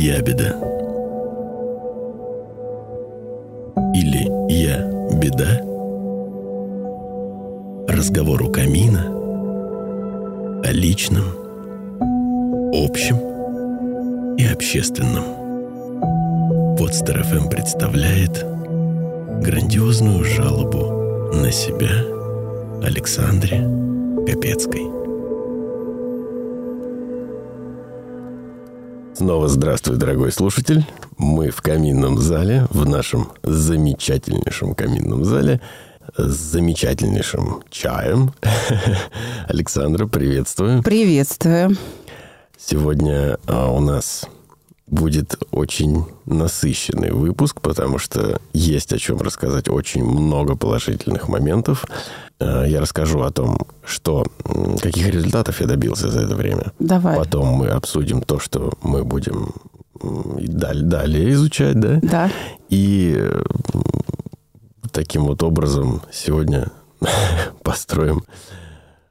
ябеда. Или я беда. Разговор у камина о личном, общем и общественном. Подстер ФМ представляет грандиозную жалобу на себя Александре Капецкой. Снова здравствуй, дорогой слушатель. Мы в каминном зале, в нашем замечательнейшем каминном зале с замечательнейшим чаем. Александра, приветствую. Приветствую. Сегодня а, у нас будет очень насыщенный выпуск, потому что есть о чем рассказать очень много положительных моментов. Э, я расскажу о том, что, каких результатов я добился за это время. Давай. Потом мы обсудим то, что мы будем далее, далее изучать, да? Да. И таким вот образом сегодня построим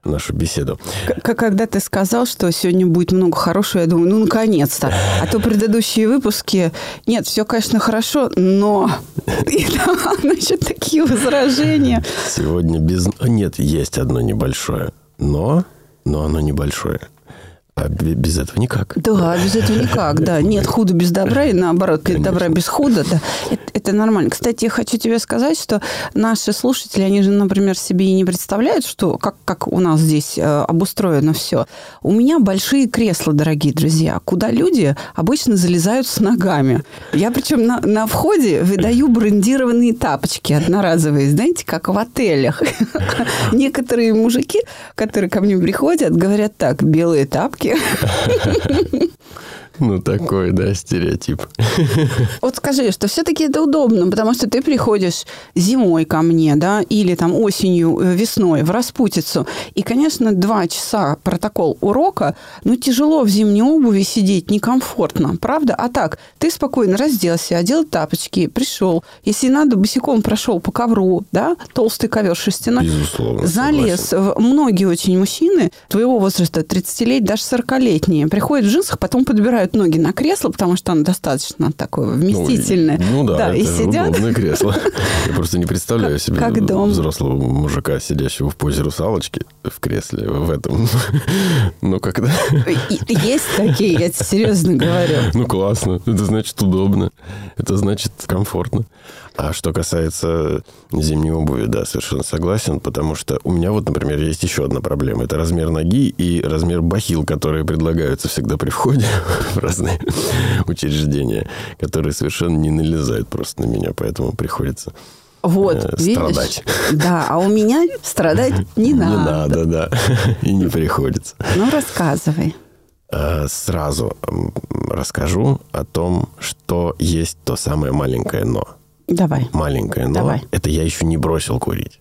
нашу беседу. Как когда ты сказал, что сегодня будет много хорошего, я думаю, ну, наконец-то. А то предыдущие выпуски, нет, все, конечно, хорошо, но... И там, значит, такие возражения. Сегодня без... Нет, есть одно небольшое, но... Но оно небольшое. А без этого никак. Да, без этого никак, да. Нет худа без добра, и наоборот, нет добра без худа, да. Это, это нормально. Кстати, я хочу тебе сказать, что наши слушатели, они же, например, себе и не представляют, что как, как у нас здесь э, обустроено все. У меня большие кресла, дорогие друзья, куда люди обычно залезают с ногами. Я причем на, на входе выдаю брендированные тапочки одноразовые, знаете, как в отелях. Некоторые мужики, которые ко мне приходят, говорят так, белые тапки, все-таки. Ну, такой, да, стереотип. Вот скажи, что все-таки это удобно, потому что ты приходишь зимой ко мне, да, или там осенью, э, весной в распутицу, и, конечно, два часа протокол урока, ну, тяжело в зимней обуви сидеть, некомфортно, правда? А так, ты спокойно разделся, одел тапочки, пришел, если надо, босиком прошел по ковру, да, толстый ковер шерстяной, Безусловно, залез. Согласен. Многие очень мужчины твоего возраста, 30 лет, даже 40-летние, приходят в джинсах, потом подбирают опускают ноги на кресло, потому что оно достаточно такое вместительное. Ну, ну да, да это и сидят. удобное кресло. Я просто не представляю себе как дом. взрослого мужика, сидящего в позе русалочки в кресле в этом. Ну, когда... Есть такие, я тебе серьезно говорю. Ну, классно. Это значит удобно. Это значит комфортно. А что касается зимней обуви, да, совершенно согласен, потому что у меня вот, например, есть еще одна проблема. Это размер ноги и размер бахил, которые предлагаются всегда при входе в разные учреждения, которые совершенно не налезают просто на меня, поэтому приходится вот, э, страдать. Да, а у меня страдать не надо. Не надо, да. И не приходится. Ну, рассказывай. Э, сразу расскажу о том, что есть то самое маленькое «но». Давай. Маленькое, но Давай. это я еще не бросил курить.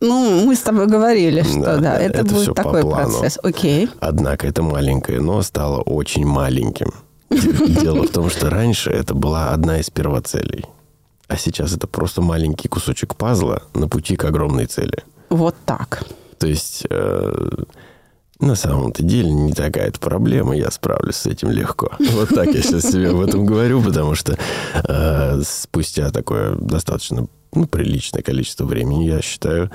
Ну, мы с тобой говорили, что да, да это, это будет такой процесс. Окей. Однако это маленькое но стало очень маленьким. Дело в том, что раньше это была одна из первоцелей. А сейчас это просто маленький кусочек пазла на пути к огромной цели. Вот так. То есть э, на самом-то деле не такая это проблема, я справлюсь с этим легко. Вот так я сейчас себе об этом говорю, потому что э, спустя такое достаточно ну, приличное количество времени, я считаю,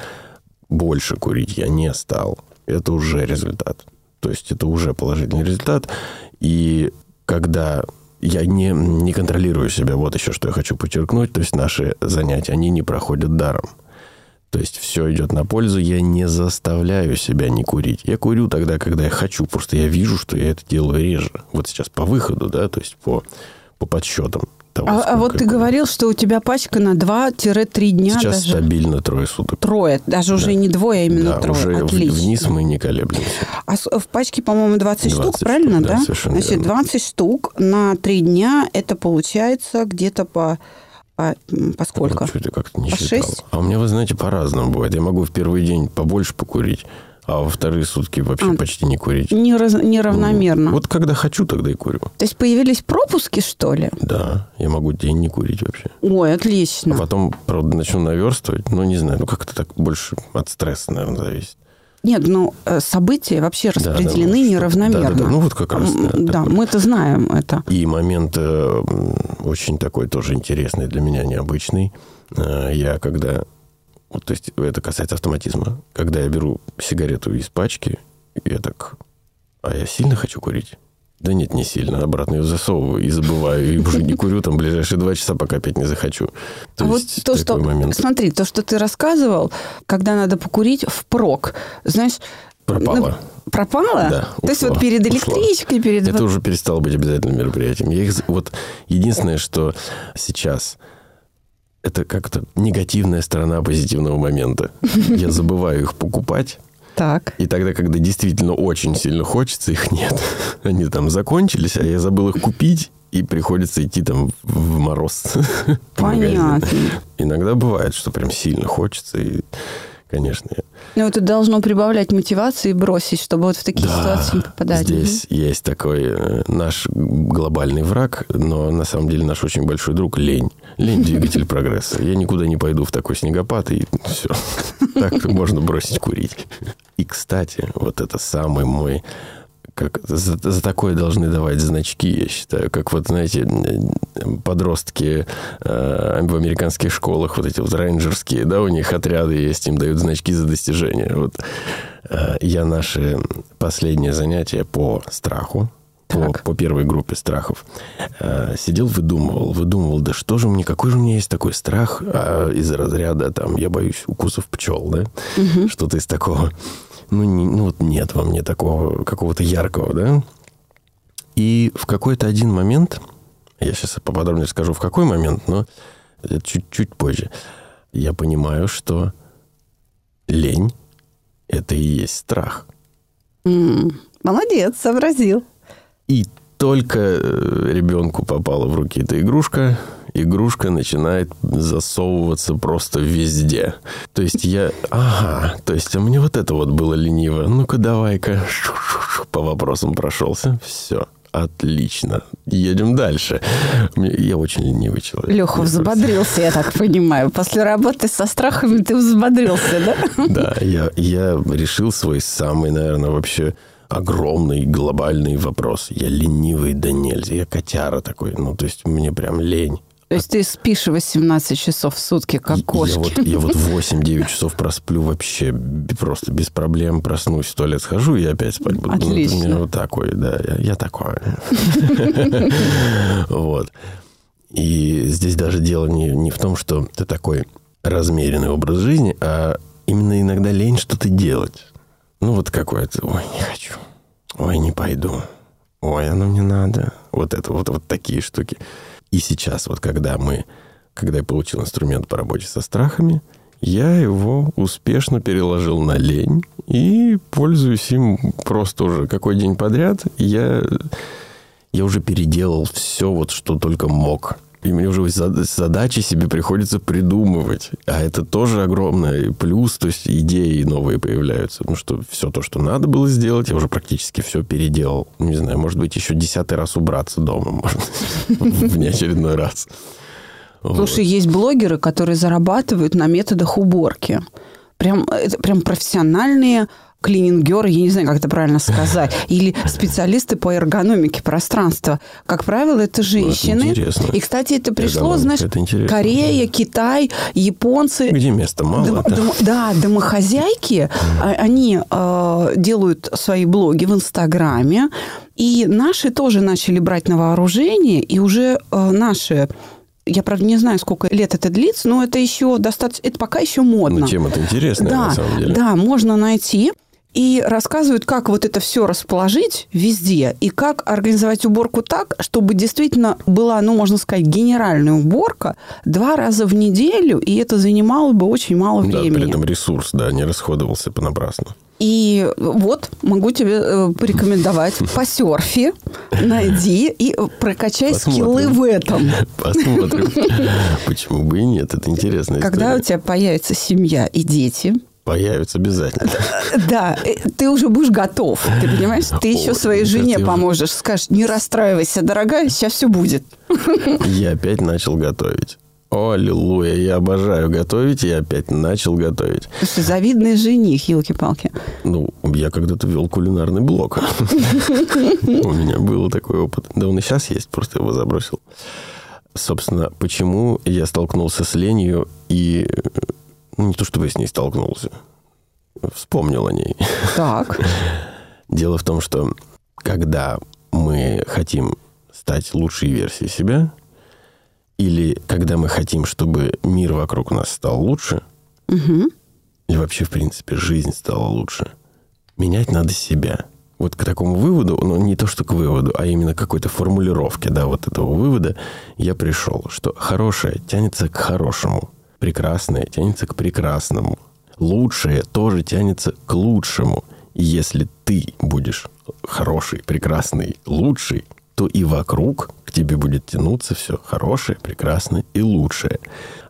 больше курить я не стал. Это уже результат. То есть это уже положительный результат. И когда я не, не контролирую себя, вот еще что я хочу подчеркнуть, то есть наши занятия, они не проходят даром. То есть все идет на пользу, я не заставляю себя не курить. Я курю тогда, когда я хочу, просто я вижу, что я это делаю реже. Вот сейчас по выходу, да, то есть по, по подсчетам. Того, а, а вот ты говорил, что у тебя пачка на 2-3 дня. Сейчас даже... стабильно трое суток. Трое, даже да. уже не двое, а именно да, трое. Уже Отлично. вниз мы не колеблемся. А в пачке, по-моему, 20, 20 штук, правильно, штук, да? да? Совершенно Значит, верно. 20 штук на 3 дня, это получается где-то по по, по сколько? Ну, что как-то не по считал. 6? А у меня, вы знаете, по-разному бывает. Я могу в первый день побольше покурить, а во вторые сутки вообще а, почти не курить. Не раз, неравномерно. Ну, вот когда хочу, тогда и курю. То есть появились пропуски, что ли? Да, я могу день не курить вообще. Ой, отлично. А потом, правда, начну наверстывать, но не знаю, ну как-то так больше от стресса, наверное, зависит. Нет, ну э, события вообще распределены да, да, неравномерно. Да, да, да. Ну вот как раз. Да, да мы это знаем это. И момент э, очень такой тоже интересный для меня, необычный. Э, я когда... Вот, то есть это касается автоматизма. Когда я беру сигарету из пачки, я так... А я сильно хочу курить? Да нет, не сильно. Обратно ее засовываю и забываю. И уже не курю там ближайшие два часа, пока опять не захочу. То а вот то, что... Момент. Смотри, то, что ты рассказывал, когда надо покурить впрок. Знаешь... Пропало. Ну, пропало? Да. Ушло, то есть вот перед электричкой, ушло. перед... Это уже перестало быть обязательным мероприятием. Я их... Вот единственное, что сейчас это как-то негативная сторона позитивного момента. Я забываю их покупать, так. И тогда, когда действительно очень сильно хочется, их нет. Они там закончились, а я забыл их купить, и приходится идти там в мороз. Понятно. Иногда бывает, что прям сильно хочется, и, конечно, ну, это должно прибавлять мотивации и бросить, чтобы вот в такие да, ситуации не попадать. Здесь угу. есть такой э, наш глобальный враг, но на самом деле наш очень большой друг лень. Лень – двигатель прогресса. Я никуда не пойду в такой снегопад, и все. Так можно бросить курить. И, кстати, вот это самый мой как за, за такое должны давать значки, я считаю. Как вот, знаете, подростки э, в американских школах, вот эти вот рейнджерские, да, у них отряды есть, им дают значки за достижения. Вот э, я наши последние занятия по страху, по, по первой группе страхов. Э, сидел, выдумывал, выдумывал, да что же мне, какой же у меня есть такой страх э, из разряда, там, я боюсь укусов пчел, да, угу. что-то из такого ну, не, ну вот нет во мне такого какого-то яркого, да. И в какой-то один момент, я сейчас поподробнее скажу, в какой момент, но чуть-чуть позже, я понимаю, что лень – это и есть страх. Молодец, сообразил. И только э, ребенку попала в руки эта игрушка, игрушка начинает засовываться просто везде. То есть я... Ага, то есть а мне вот это вот было лениво. Ну-ка, давай-ка по вопросам прошелся. Все. Отлично. Едем дальше. Я очень ленивый человек. Леха взбодрился, я так понимаю. После работы со страхами ты взбодрился, да? Да, я, я решил свой самый, наверное, вообще огромный глобальный вопрос. Я ленивый да нельзя. Я котяра такой. Ну, то есть мне прям лень. То есть ты спишь 18 часов в сутки, как кошки? Я вот, я вот 8-9 часов просплю вообще просто без проблем. Проснусь, в туалет схожу и опять спать буду. Отлично. Ну, вот такой, да. Я, я такой. Вот. И здесь даже дело не, не в том, что ты такой размеренный образ жизни, а именно иногда лень что-то делать. Ну, вот какое-то, ой, не хочу, ой, не пойду, ой, оно мне надо. Вот это, вот, вот такие штуки. И сейчас, вот когда мы, когда я получил инструмент по работе со страхами, я его успешно переложил на лень и пользуюсь им просто уже какой день подряд. Я, я уже переделал все, вот что только мог и мне уже задачи себе приходится придумывать. А это тоже огромный плюс, то есть идеи новые появляются. Ну, что все то, что надо было сделать, я уже практически все переделал. Не знаю, может быть, еще десятый раз убраться дома, может, в неочередной раз. Слушай, есть блогеры, которые зарабатывают на методах уборки. Прям, это прям профессиональные клинингеры, я не знаю, как это правильно сказать, или специалисты по эргономике пространства. Как правило, это женщины. Это и, кстати, это пришло, знаешь, это Корея, Китай, японцы. Где места мало. Дом, да? Дом, да, домохозяйки, mm. они э, делают свои блоги в Инстаграме, и наши тоже начали брать на вооружение, и уже э, наши я, правда, не знаю, сколько лет это длится, но это еще достаточно... Это пока еще модно. Ну, тема это интересная, да, на самом деле. Да, можно найти и рассказывают, как вот это все расположить везде и как организовать уборку так, чтобы действительно была, ну, можно сказать, генеральная уборка два раза в неделю, и это занимало бы очень мало времени. Да, при этом ресурс, да, не расходовался понапрасну. И вот могу тебе э, порекомендовать по серфи, найди и прокачай Посмотрим. скиллы в этом. Посмотрим. Почему бы и нет? Это интересно. Когда у тебя появится семья и дети, Появится обязательно. Да, э, ты уже будешь готов. Ты понимаешь, ты еще своей жене поможешь. Скажешь, не расстраивайся, дорогая, сейчас все будет. Я опять начал готовить. О, аллилуйя, я обожаю готовить, я опять начал готовить. Слушай, завидный жених, елки-палки. Ну, я когда-то вел кулинарный блог. У меня был такой опыт. Да он и сейчас есть, просто его забросил. Собственно, почему я столкнулся с ленью и... Ну, не то, чтобы я с ней столкнулся. Вспомнил о ней. Так. Дело в том, что когда мы хотим стать лучшей версией себя, или когда мы хотим, чтобы мир вокруг нас стал лучше, Угу. или вообще, в принципе, жизнь стала лучше, менять надо себя. Вот к такому выводу, ну, не то, что к выводу, а именно к какой-то формулировке, да, вот этого вывода я пришел, что хорошее тянется к хорошему, прекрасное тянется к прекрасному, лучшее тоже тянется к лучшему. И если ты будешь хороший, прекрасный, лучший, то и вокруг к тебе будет тянуться все хорошее, прекрасное и лучшее.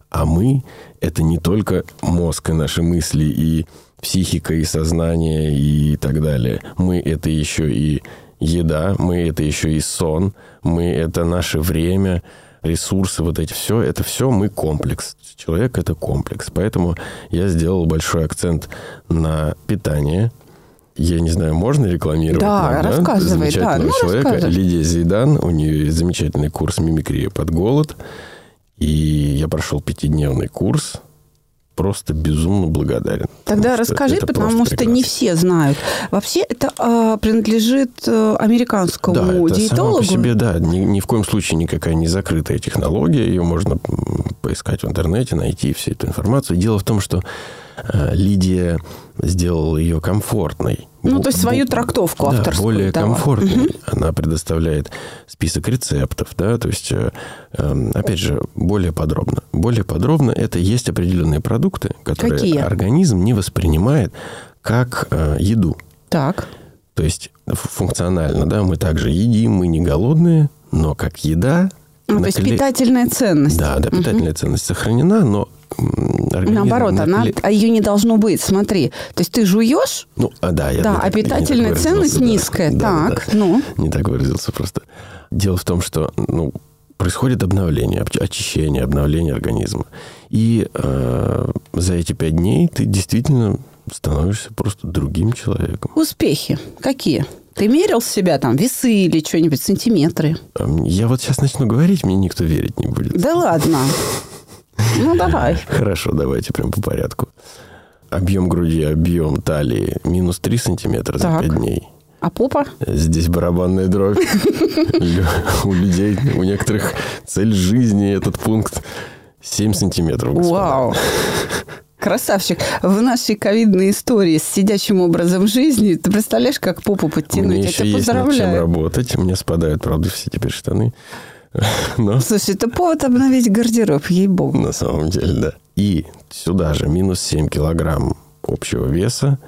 А мы — это не только мозг и наши мысли, и психика, и сознание, и так далее. Мы — это еще и еда, мы — это еще и сон, мы — это наше время, ресурсы, вот эти все, это все мы комплекс. Человек — это комплекс. Поэтому я сделал большой акцент на питание, я не знаю, можно рекламировать? Да, нам, рассказывай, да, Замечательного ну, человека. рассказывай. Лидия Зейдан. У нее есть замечательный курс «Мимикрия под голод». И я прошел пятидневный курс. Просто безумно благодарен. Тогда Потому что расскажи, это потому что не все знают. Вообще это а, принадлежит э, американскому Да, это само диетологу. по себе, да, ни, ни в коем случае никакая не закрытая технология. Ее можно поискать в интернете, найти всю эту информацию. Дело в том, что Лидия сделала ее комфортной. Ну, то есть свою трактовку да, авторскую более дала. комфортной. Она предоставляет список рецептов, да, то есть, э, э, опять же, более подробно. Более подробно это есть определенные продукты, которые Какие? организм не воспринимает как э, еду. Так. То есть функционально, да, мы также едим, мы не голодные, но как еда... Ну, на то есть питательная ценность. Да, да, питательная ценность сохранена, но организм Наоборот, на она, а ее не должно быть. Смотри, то есть ты жуешь, Ну, а, да, я да, а питательная ценность да. низкая. Да, да, так, да. ну. Не так выразился просто. Дело в том, что ну, происходит обновление, об- очищение, обновление организма. И э, за эти пять дней ты действительно становишься просто другим человеком. Успехи какие? Ты мерил себя там, весы или что-нибудь, сантиметры? А м- Я вот сейчас начну говорить, мне никто верить не будет. Да ладно. Ну, давай. Хорошо, давайте прям по порядку. Объем груди, объем талии минус 3 сантиметра за Так. 5 дней. А попа? Здесь барабанная дробь. Лю- У людей, у некоторых цель жизни этот пункт 7 сантиметров. господа. Вау. Красавчик. В нашей ковидной истории с сидячим образом жизни, ты представляешь, как попу подтянуть? Мне Я еще тебя есть над чем поздравляю. работать. Мне спадают, правда, все теперь штаны. Но Слушай, это повод обновить гардероб, ей-богу. на самом деле, да. И сюда же минус 7 килограмм общего веса.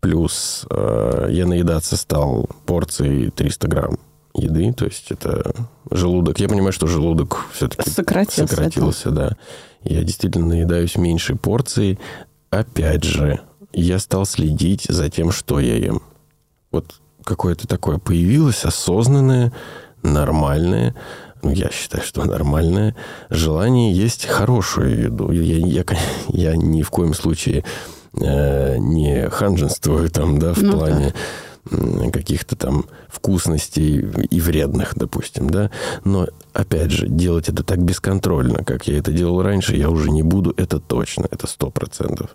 Плюс э, я наедаться стал порцией 300 грамм еды. То есть это желудок. Я понимаю, что желудок все-таки Сократился, сократился, да. Я действительно наедаюсь меньшей порцией. Опять же, я стал следить за тем, что я ем. Вот какое-то такое появилось осознанное, нормальное, ну, я считаю, что нормальное желание есть хорошую еду. Я, я, я ни в коем случае э, не ханженствую там, да, в Ну плане м, каких-то там вкусностей и вредных, допустим, да. Но, опять же, делать это так бесконтрольно, как я это делал раньше, я уже не буду, это точно, это сто процентов.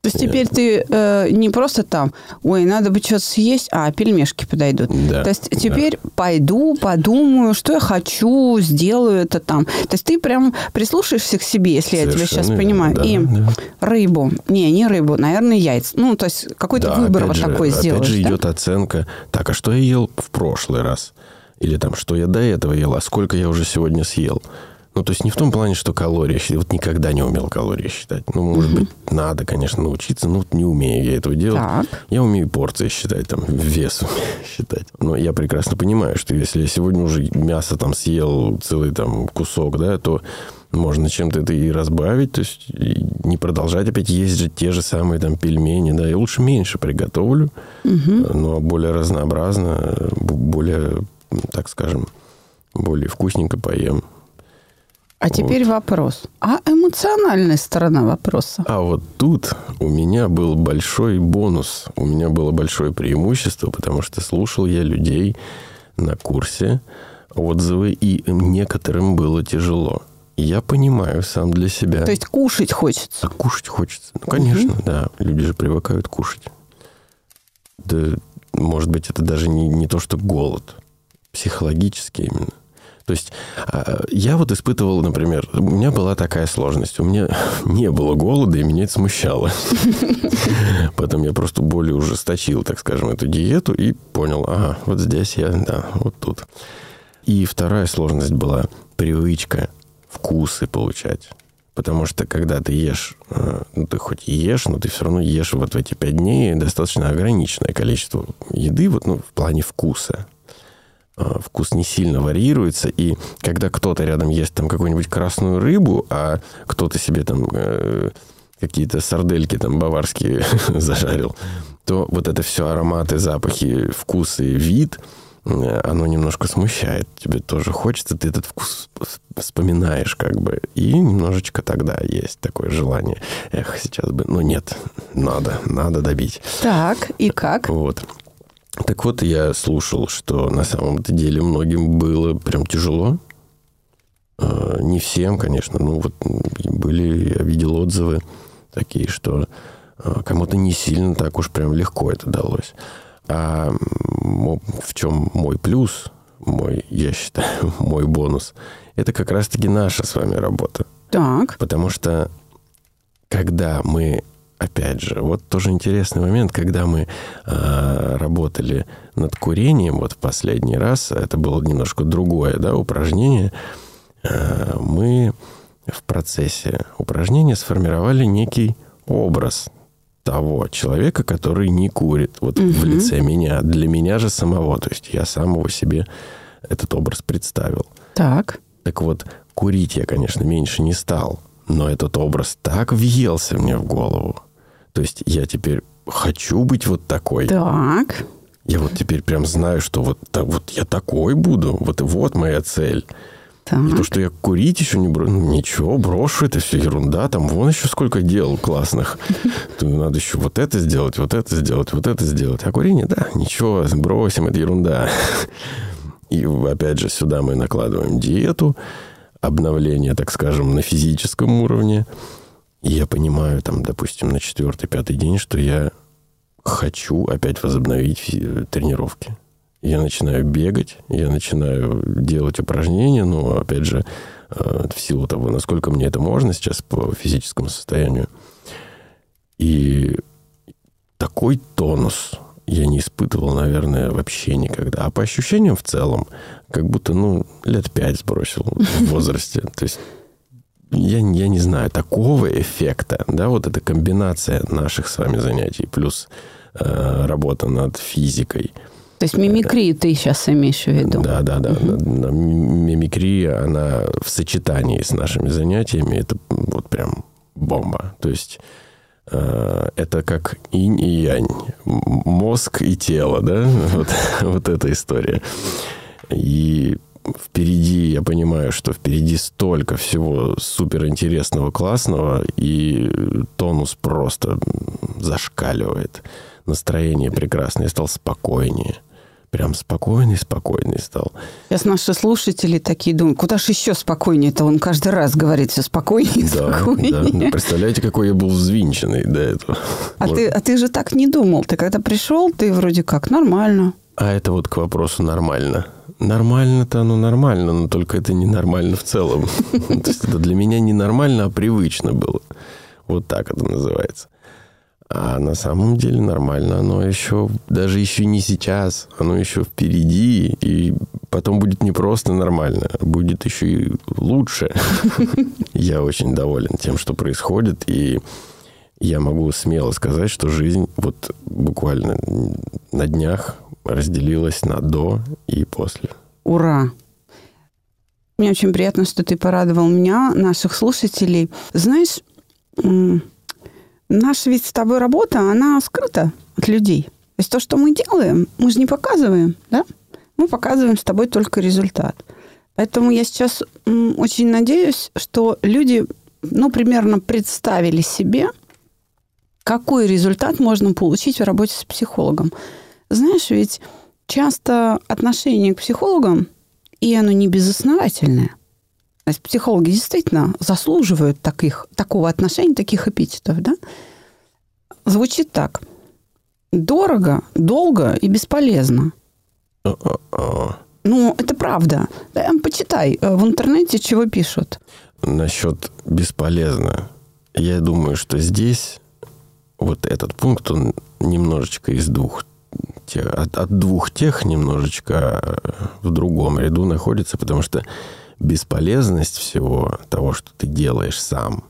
То есть теперь ты э, не просто там, ой, надо бы что-то съесть, а пельмешки подойдут. Да, То есть теперь пойду, подумаю, что я хочу, сделаю это там. То есть ты прям прислушаешься к себе, если я тебя сейчас Совершенно понимаю. верно, И да, да. рыбу. Не, не рыбу, наверное, яйца. Ну, то есть какой-то Да, выбор опять вот же, такой опять сделаешь. же да? идет оценка. Так, а что я ел в прошлый раз? Или там, что я до этого ел, а сколько я уже сегодня съел? Ну, то есть не в том плане, что калории считать. Вот никогда не умел калории считать. Ну, может быть, надо, конечно, научиться, но вот не умею я этого делать. Так. Я умею порции считать, там, вес умею считать. Но я прекрасно понимаю, что если я сегодня уже мясо там съел целый там кусок, да, то можно чем-то это и разбавить, то есть не продолжать опять есть же те же самые там пельмени, да, я лучше меньше приготовлю, но более разнообразно, б- более, так скажем, более вкусненько поем. А теперь вот. вопрос. А эмоциональная сторона вопроса? А вот тут у меня был большой бонус. У меня было большое преимущество, потому что слушал я людей на курсе отзывы, и некоторым было тяжело. Я понимаю сам для себя. То есть кушать хочется? А кушать хочется. Ну, конечно, угу. да. Люди же привыкают кушать. Да, может быть, это даже не, не то, что голод. Психологически именно. То есть а, я вот испытывал, например, у меня была такая сложность. У меня не было голода, и меня это смущало. Потом я просто более ужесточил, так скажем, эту диету и понял, ага, вот здесь я, да, вот тут. И вторая сложность была привычка вкусы получать. Потому что когда ты ешь, э, ну, ты хоть ешь, но ты все равно ешь вот в эти пять дней достаточно ограниченное количество еды вот, ну, в плане вкуса. А, вкус не сильно варьируется, и когда кто-то рядом ест там какую-нибудь красную рыбу, а кто-то себе там э, какие-то сардельки там баварские зажарил, то вот это все ароматы, запахи, вкусы, вид, э, оно немножко смущает. Тебе тоже хочется, ты этот вкус вспоминаешь как бы. И немножечко тогда есть такое желание. Эх, сейчас бы... Ну нет, надо, надо добить. Так, и как? Вот. Так вот, я слушал, что на самом-то деле многим было прям тяжело. А, не всем, конечно. Ну, вот были, я видел отзывы такие, что а, кому-то не сильно так уж прям легко это далось. А в чем мой плюс, мой, я считаю, мой бонус, это как раз-таки наша с вами работа. Так. Потому что когда мы опять же, вот тоже интересный момент, когда мы э, работали над курением, вот в последний раз, это было немножко другое, да, упражнение, э, мы в процессе упражнения сформировали некий образ того человека, который не курит, вот угу. в лице меня, для меня же самого, то есть я самого себе этот образ представил. Так. Так вот, курить я, конечно, меньше не стал, но этот образ так въелся мне в голову, то есть я теперь хочу быть вот такой. Так. Я вот теперь прям знаю, что вот, так, вот я такой буду. Вот, вот моя цель. Так. И то, что я курить еще не брошу, ну, ничего, брошу, это все ерунда. Там вон еще сколько дел классных. Надо еще вот это сделать, вот это сделать, вот это сделать. А курение, да, ничего, бросим, это ерунда. И опять же, сюда мы накладываем диету, обновление, так скажем, на физическом уровне. Я понимаю, там, допустим, на четвертый-пятый день, что я хочу опять возобновить тренировки. Я начинаю бегать, я начинаю делать упражнения, но, опять же, э, в силу того, насколько мне это можно сейчас по физическому состоянию. И такой тонус я не испытывал, наверное, вообще никогда. А по ощущениям в целом, как будто, ну, лет пять сбросил в возрасте. То есть я, я не знаю, такого эффекта, да, вот эта комбинация наших с вами занятий плюс э, работа над физикой. То есть мимикрию ты сейчас имеешь в виду? Да, да, да. Угу. Мимикрия, она в сочетании с нашими занятиями, это вот прям бомба. То есть э, это как инь и янь, мозг и тело, да, вот, вот эта история. И впереди, я понимаю, что впереди столько всего суперинтересного, классного, и тонус просто зашкаливает. Настроение прекрасное, я стал спокойнее. Прям спокойный, спокойный стал. Сейчас наши слушатели такие думают, куда же еще спокойнее-то? Он каждый раз говорит все спокойнее, да, спокойнее. Да. Ну, представляете, какой я был взвинченный до этого. А, Может... ты, а ты же так не думал. Ты когда пришел, ты вроде как нормально. А это вот к вопросу нормально. Нормально-то оно нормально, но только это не нормально в целом. То есть это для меня не нормально, а привычно было. Вот так это называется. А на самом деле нормально оно еще, даже еще не сейчас, оно еще впереди, и потом будет не просто нормально, а будет еще и лучше. Я очень доволен тем, что происходит, и я могу смело сказать, что жизнь вот буквально на днях разделилась на до и после. Ура! Мне очень приятно, что ты порадовал меня, наших слушателей. Знаешь, наша ведь с тобой работа, она скрыта от людей. То есть то, что мы делаем, мы же не показываем, да? Мы показываем с тобой только результат. Поэтому я сейчас очень надеюсь, что люди, ну, примерно представили себе, какой результат можно получить в работе с психологом. Знаешь, ведь часто отношение к психологам, и оно не безосновательное. То есть психологи действительно заслуживают таких, такого отношения, таких эпитетов, да? Звучит так. Дорого, долго и бесполезно. Ну, это правда. Почитай э, в интернете, чего пишут. Насчет бесполезно. Я думаю, что здесь вот этот пункт, он немножечко из двух от, от двух тех немножечко в другом ряду находится, потому что бесполезность всего того, что ты делаешь сам,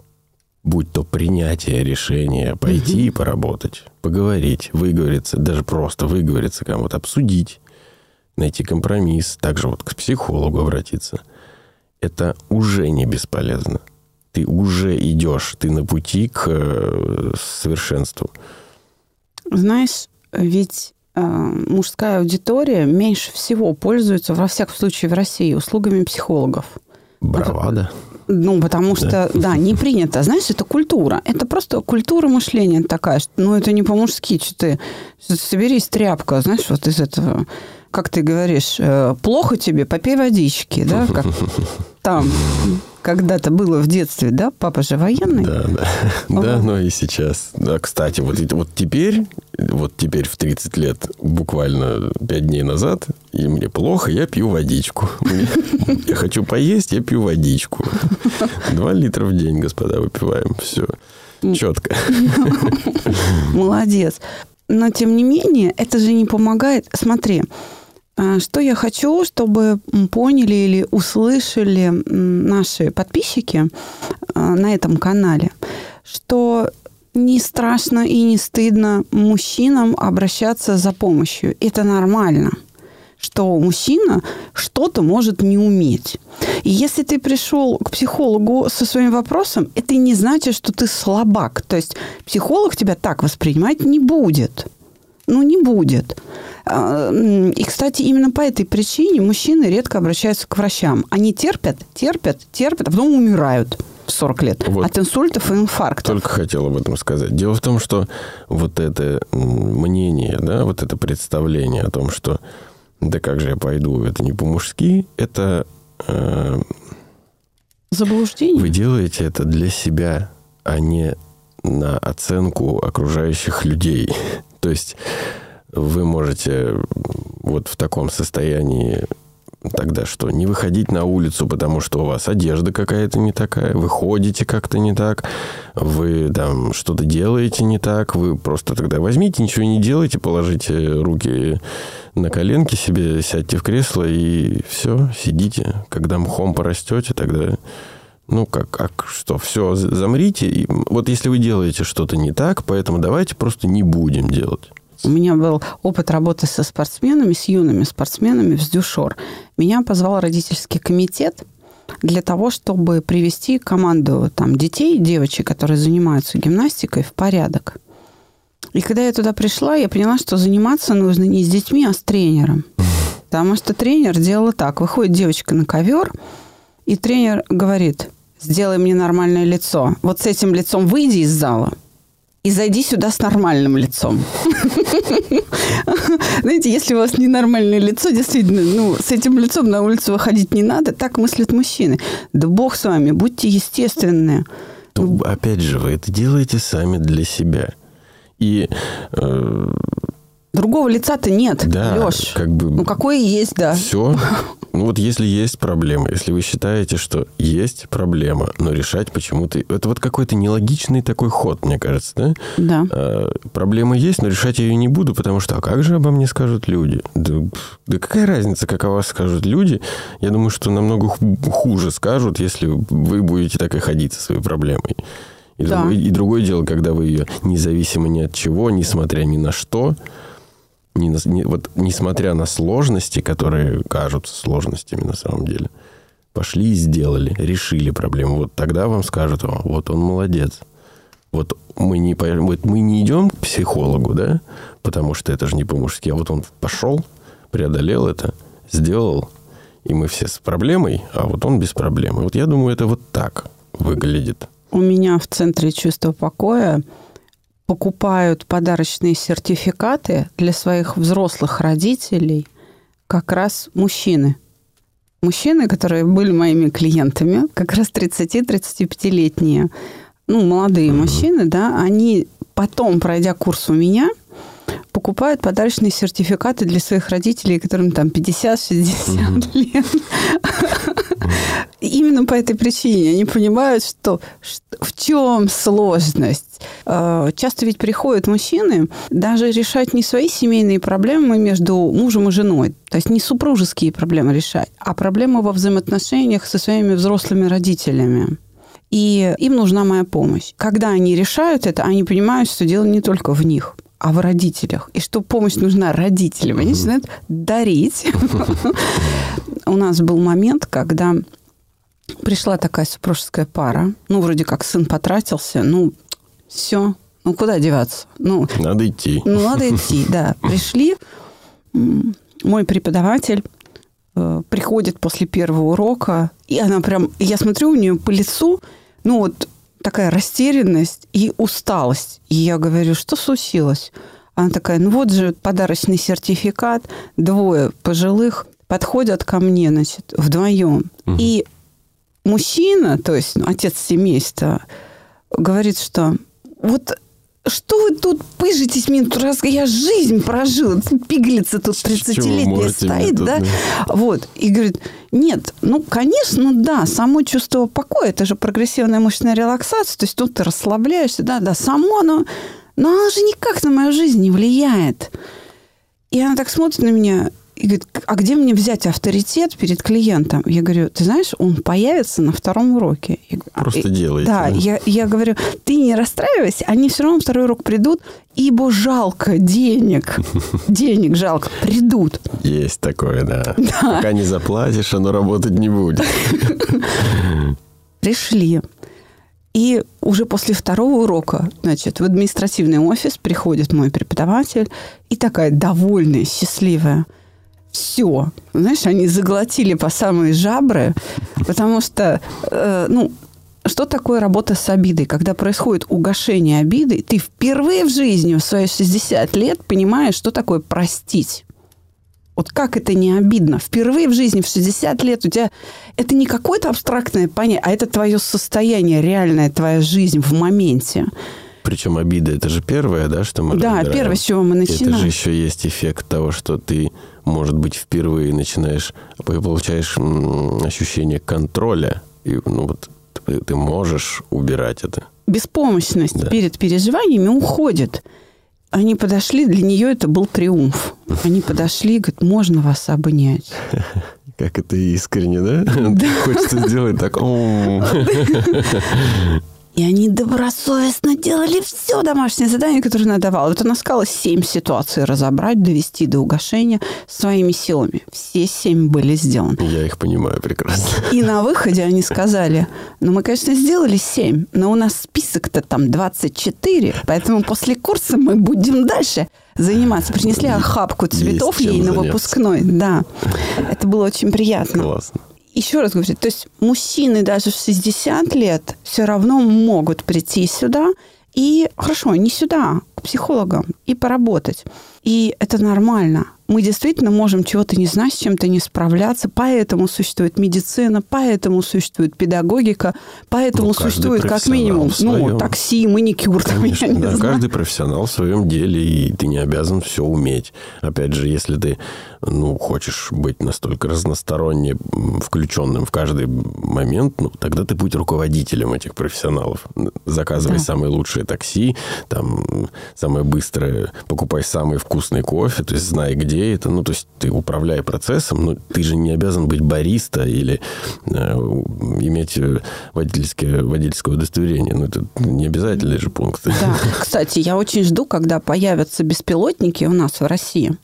будь то принятие решения пойти и поработать, поговорить, выговориться, даже просто выговориться кому-то, обсудить, найти компромисс, также вот к психологу обратиться, это уже не бесполезно. Ты уже идешь, ты на пути к э, совершенству. Знаешь, ведь э, мужская аудитория меньше всего пользуется, во всяком случае, в России услугами психологов. Бравада. Ну, потому что, да. да, не принято. Знаешь, это культура. Это просто культура мышления такая, что, ну, это не по-мужски, что ты, что ты соберись, тряпка, знаешь, вот из этого как ты говоришь, э, плохо тебе, попей водички, да, как там когда-то было в детстве, да, папа же военный. Да, да, да, но и сейчас. Да, кстати, вот, вот теперь, вот теперь в 30 лет, буквально 5 дней назад, и мне плохо, я пью водичку. Я хочу поесть, я пью водичку. Два литра в день, господа, выпиваем. Все. Четко. Молодец. Но, тем не менее, это же не помогает. Смотри, что я хочу, чтобы поняли или услышали наши подписчики а, на этом канале, что не страшно и не стыдно мужчинам обращаться за помощью. Это нормально что мужчина что-то может не уметь. И если ты пришел к психологу со своим вопросом, это не значит, что ты слабак. То есть психолог тебя так воспринимать не будет. Ну, не будет. А, и, кстати, именно по этой причине мужчины редко обращаются к врачам. Они терпят, терпят, терпят, а потом умирают в 40 лет вот. от инсультов и инфарктов. Только хотел об этом сказать. Дело в том, что вот это мнение, да, вот это представление о том, что да как же я пойду, это не по-мужски, это... Э, Заблуждение? Вы делаете это для себя, а не на оценку окружающих людей. То есть вы можете вот в таком состоянии тогда что? Не выходить на улицу, потому что у вас одежда какая-то не такая, вы ходите как-то не так, вы там что-то делаете не так, вы просто тогда возьмите, ничего не делайте, положите руки на коленки себе, сядьте в кресло и все, сидите. Когда мхом порастете, тогда ну, как, как что, все, замрите. И вот если вы делаете что-то не так, поэтому давайте просто не будем делать. У меня был опыт работы со спортсменами, с юными спортсменами в Сдюшор. Меня позвал родительский комитет для того, чтобы привести команду там, детей, девочек, которые занимаются гимнастикой, в порядок. И когда я туда пришла, я поняла, что заниматься нужно не с детьми, а с тренером. Потому что тренер делал так. Выходит девочка на ковер, и тренер говорит, сделай мне нормальное лицо. Вот с этим лицом выйди из зала и зайди сюда с нормальным лицом. Знаете, если у вас ненормальное лицо, действительно, ну, с этим лицом на улицу выходить не надо, так мыслят мужчины. Да бог с вами, будьте естественные. Опять же, вы это делаете сами для себя. И э, Другого лица-то нет, да, Леш. Как бы ну, какое есть, да. Все. Ну, вот если есть проблема, если вы считаете, что есть проблема, но решать почему-то... Это вот какой-то нелогичный такой ход, мне кажется, да? Да. А, проблема есть, но решать я ее не буду, потому что, а как же обо мне скажут люди? Да, да какая разница, как о вас скажут люди? Я думаю, что намного хуже скажут, если вы будете так и ходить со своей проблемой. И, да. другое, и другое дело, когда вы ее независимо ни от чего, несмотря ни на что, не, не, вот, несмотря на сложности, которые кажутся сложностями на самом деле, пошли и сделали, решили проблему. Вот тогда вам скажут, О, вот он молодец. Вот мы не, вот мы не идем к психологу, да, потому что это же не по-мужски, а вот он пошел, преодолел это, сделал, и мы все с проблемой, а вот он без проблемы. Вот я думаю, это вот так выглядит. У меня в Центре чувства покоя покупают подарочные сертификаты для своих взрослых родителей как раз мужчины. Мужчины, которые были моими клиентами, как раз 30-35-летние, ну, молодые mm-hmm. мужчины, да, они потом, пройдя курс у меня, покупают подарочные сертификаты для своих родителей, которым там 50-60 mm-hmm. лет. Именно по этой причине они понимают, что, что в чем сложность. А, часто ведь приходят мужчины даже решать не свои семейные проблемы между мужем и женой, то есть не супружеские проблемы решать, а проблемы во взаимоотношениях со своими взрослыми родителями и им нужна моя помощь. Когда они решают это, они понимают, что дело не только в них, а в родителях. И что помощь нужна родителям. Они начинают дарить. У нас был момент, когда пришла такая супружеская пара. Ну, вроде как сын потратился. Ну, все. Ну, куда деваться? Ну, надо идти. Ну, надо идти, да. Пришли. Мой преподаватель э, приходит после первого урока, и она прям... Я смотрю у нее по лицу, ну, вот такая растерянность и усталость. И я говорю, что случилось? Она такая, ну вот же подарочный сертификат, двое пожилых подходят ко мне, значит, вдвоем. Угу. И мужчина, то есть ну, отец семейства, говорит, что вот что вы тут пыжитесь минуту раз? Я жизнь прожил. Пиглица тут 30-летняя стоит, да? Вот. И говорит, нет, ну, конечно, да, само чувство покоя, это же прогрессивная мышечная релаксация, то есть тут ты расслабляешься, да, да, само оно, но оно же никак на мою жизнь не влияет. И она так смотрит на меня, и говорит, а где мне взять авторитет перед клиентом? Я говорю, ты знаешь, он появится на втором уроке. Я, Просто делайте. Да, я, я говорю, ты не расстраивайся, они все равно второй урок придут, ибо жалко денег. Денег жалко, придут. Есть такое, да. да. Пока не заплатишь, оно работать не будет. Пришли. И уже после второго урока, значит, в административный офис приходит мой преподаватель и такая довольная, счастливая – все. Знаешь, они заглотили по самые жабры, потому что, э, ну, что такое работа с обидой? Когда происходит угошение обиды, ты впервые в жизни в свои 60 лет понимаешь, что такое простить. Вот как это не обидно? Впервые в жизни, в 60 лет у тебя это не какое-то абстрактное понятие, а это твое состояние, реальная твоя жизнь в моменте. Причем обида это же первое, да, что мы Да, разбираем. первое, с чего мы начинаем. Это же еще есть эффект того, что ты, может быть, впервые начинаешь, получаешь ощущение контроля. И, ну, вот ты, ты можешь убирать это. Беспомощность да. перед переживаниями уходит. Они подошли, для нее это был триумф. Они подошли и говорят, можно вас обнять. Как это искренне, да? да. Хочется сделать так. И они добросовестно делали все домашнее задание, которое она давала. Вот она сказала семь ситуаций разобрать, довести до угошения своими силами. Все семь были сделаны. Я их понимаю прекрасно. И на выходе они сказали, ну, мы, конечно, сделали семь, но у нас список-то там 24, поэтому после курса мы будем дальше заниматься. Принесли охапку цветов ей на выпускной. Да, это было очень приятно. Классно еще раз говорю, то есть мужчины даже в 60 лет все равно могут прийти сюда и, хорошо, не сюда, к психологам и поработать. И это нормально мы действительно можем чего-то не знать, с чем-то не справляться, поэтому существует медицина, поэтому существует педагогика, поэтому ну, существует как минимум ну, такси, маникюр. Конечно, там, да, знаю. каждый профессионал в своем деле, и ты не обязан все уметь. Опять же, если ты ну, хочешь быть настолько разносторонне включенным в каждый момент, ну, тогда ты будь руководителем этих профессионалов. Заказывай да. самые лучшие такси, там, самое быстрое, покупай самый вкусный кофе, то есть знай, где где это. Ну, то есть ты управляя процессом, но ты же не обязан быть бариста или э, иметь э, водительское, водительское удостоверение. Ну, это не обязательный же пункт. Да. Кстати, я очень жду, когда появятся беспилотники у нас в России.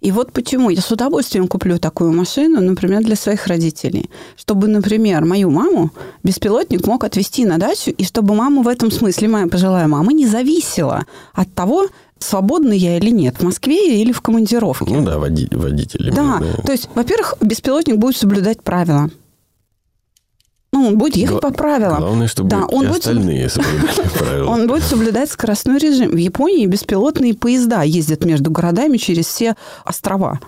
И вот почему я с удовольствием куплю такую машину, например, для своих родителей. Чтобы, например, мою маму беспилотник мог отвезти на дачу, и чтобы мама в этом смысле, моя пожилая мама, не зависела от того, свободна я или нет, в Москве или в командировке. Ну да, води, водитель. Да, да, то есть, во-первых, беспилотник будет соблюдать правила. Ну, он будет ехать Гла- по правилам. Главное, чтобы Да, он и будет остальные соблюдали правила. Он будет соблюдать скоростной режим. В Японии беспилотные поезда ездят между городами через все острова.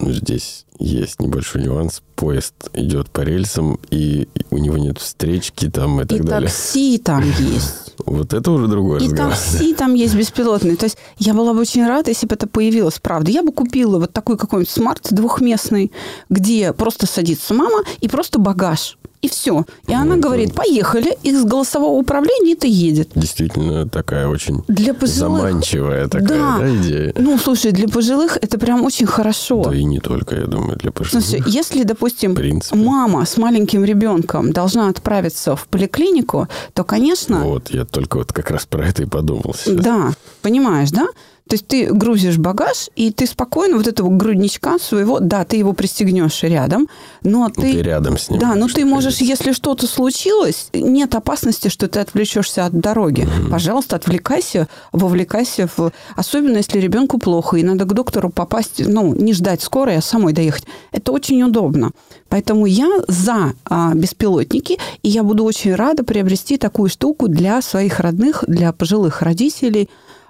Ну, здесь есть небольшой нюанс. Поезд идет по рельсам, и у него нет встречки там и так и далее. такси там есть. Вот это уже другой И разговор. такси там есть беспилотные. То есть я была бы очень рада, если бы это появилось, правда. Я бы купила вот такой какой-нибудь смарт двухместный, где просто садится мама и просто багаж. И все. И она Ну, говорит, поехали, и с голосового управления это едет. Действительно такая очень Для пожилых. заманчивая такая Да. да, идея. Ну, слушай, для пожилых это прям очень хорошо. Да и не только, я думаю, для пожилых. Слушай, если, допустим, мама с маленьким ребенком должна отправиться в поликлинику, то, конечно, Вот, я только вот как раз про это и подумал сейчас. да, понимаешь, да? То есть ты грузишь багаж, и ты спокойно вот этого грудничка своего, да, ты его пристегнешь рядом, но Ну, ты... Ты рядом с ним. Да, но ты можешь, говорится. если что-то случилось, нет опасности, что ты отвлечешься от дороги. Пожалуйста, отвлекайся, вовлекайся в... Особенно, если ребенку плохо, и надо к доктору попасть, ну, не ждать скорой, а самой доехать. Это очень удобно. Поэтому я за а, беспилотники, и я буду очень рада приобрести такую штуку для своих родных, для пожилых родителей.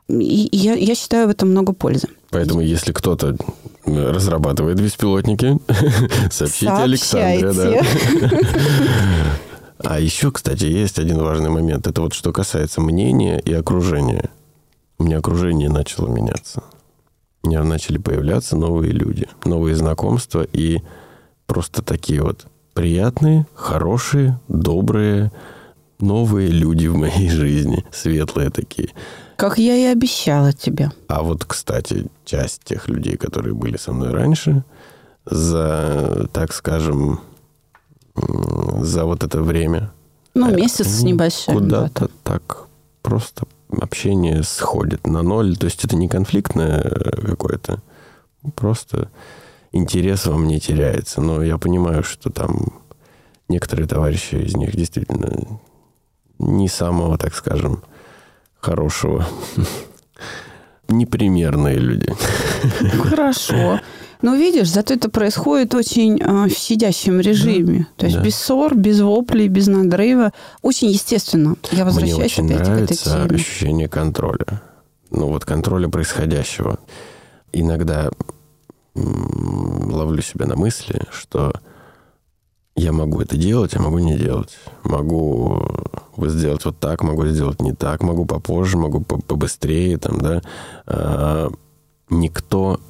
И я, я считаю в этом много пользы. Поэтому, если кто-то разрабатывает беспилотники, сообщите Александре. Да. А еще, кстати, есть один важный момент. Это вот что касается мнения и окружения. У меня окружение начало меняться. У меня начали появляться новые люди, новые знакомства и просто такие вот приятные, хорошие, добрые, новые люди в моей жизни, светлые такие. Как я и обещала тебе. А вот, кстати, часть тех людей, которые были со мной раньше, за, так скажем, за вот это время... Ну, э, месяц с небольшим. Куда-то так просто общение сходит на ноль. То есть это не конфликтное э, какое-то, просто интерес во мне теряется. Но я понимаю, что там некоторые товарищи из них действительно не самого, так скажем, хорошего. Непримерные люди. Хорошо. Но видишь, зато это происходит очень э, в сидящем режиме. То есть да. без ссор, без воплей, без надрыва. Очень естественно. Я Мне возвращаюсь очень опять к этой нравится теме. ощущение контроля. Ну, вот контроля происходящего. Иногда ловлю себя на мысли, что я могу это делать, а могу не делать. Могу вот сделать вот так, могу сделать не так, могу попозже, могу по- побыстрее, там, да. А, никто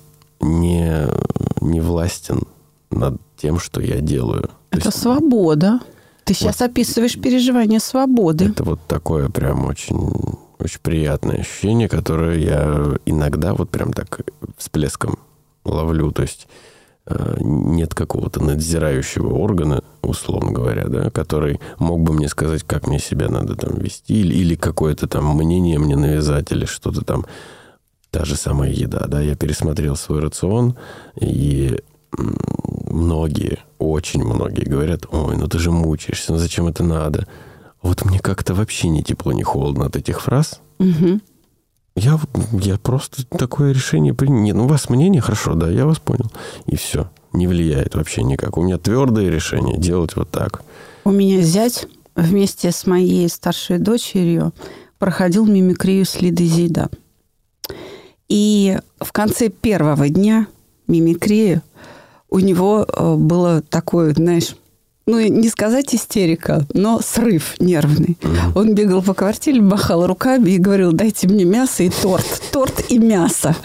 не, не властен над тем, что я делаю. То Это есть свобода. Ты сейчас описываешь переживание свободы. это вот такое прям очень, очень приятное ощущение, которое я иногда вот прям так всплеском ловлю. То есть э, нет какого-то надзирающего органа, условно говоря, да, который мог бы мне сказать, как мне себя надо там вести, или, или какое-то там мнение мне навязать, или что-то там. Та же самая еда, да, я пересмотрел свой рацион, и многие, очень многие говорят, ой, ну ты же мучаешься, ну зачем это надо? Вот мне как-то вообще ни тепло, ни холодно от этих фраз. Мгм. Я, я просто такое решение принял. Нет, ну у вас мнение, хорошо, да, я вас понял. И все. Не влияет вообще никак. У меня твердое решение делать вот так. У меня зять вместе с моей старшей дочерью проходил мимикрию с Лидой Зейда. И в конце первого дня мимикрии у него э, было такое, знаешь, ну, не сказать истерика, но срыв нервный. Он бегал по квартире, махал руками и говорил, дайте мне мясо и торт. Торт и мясо.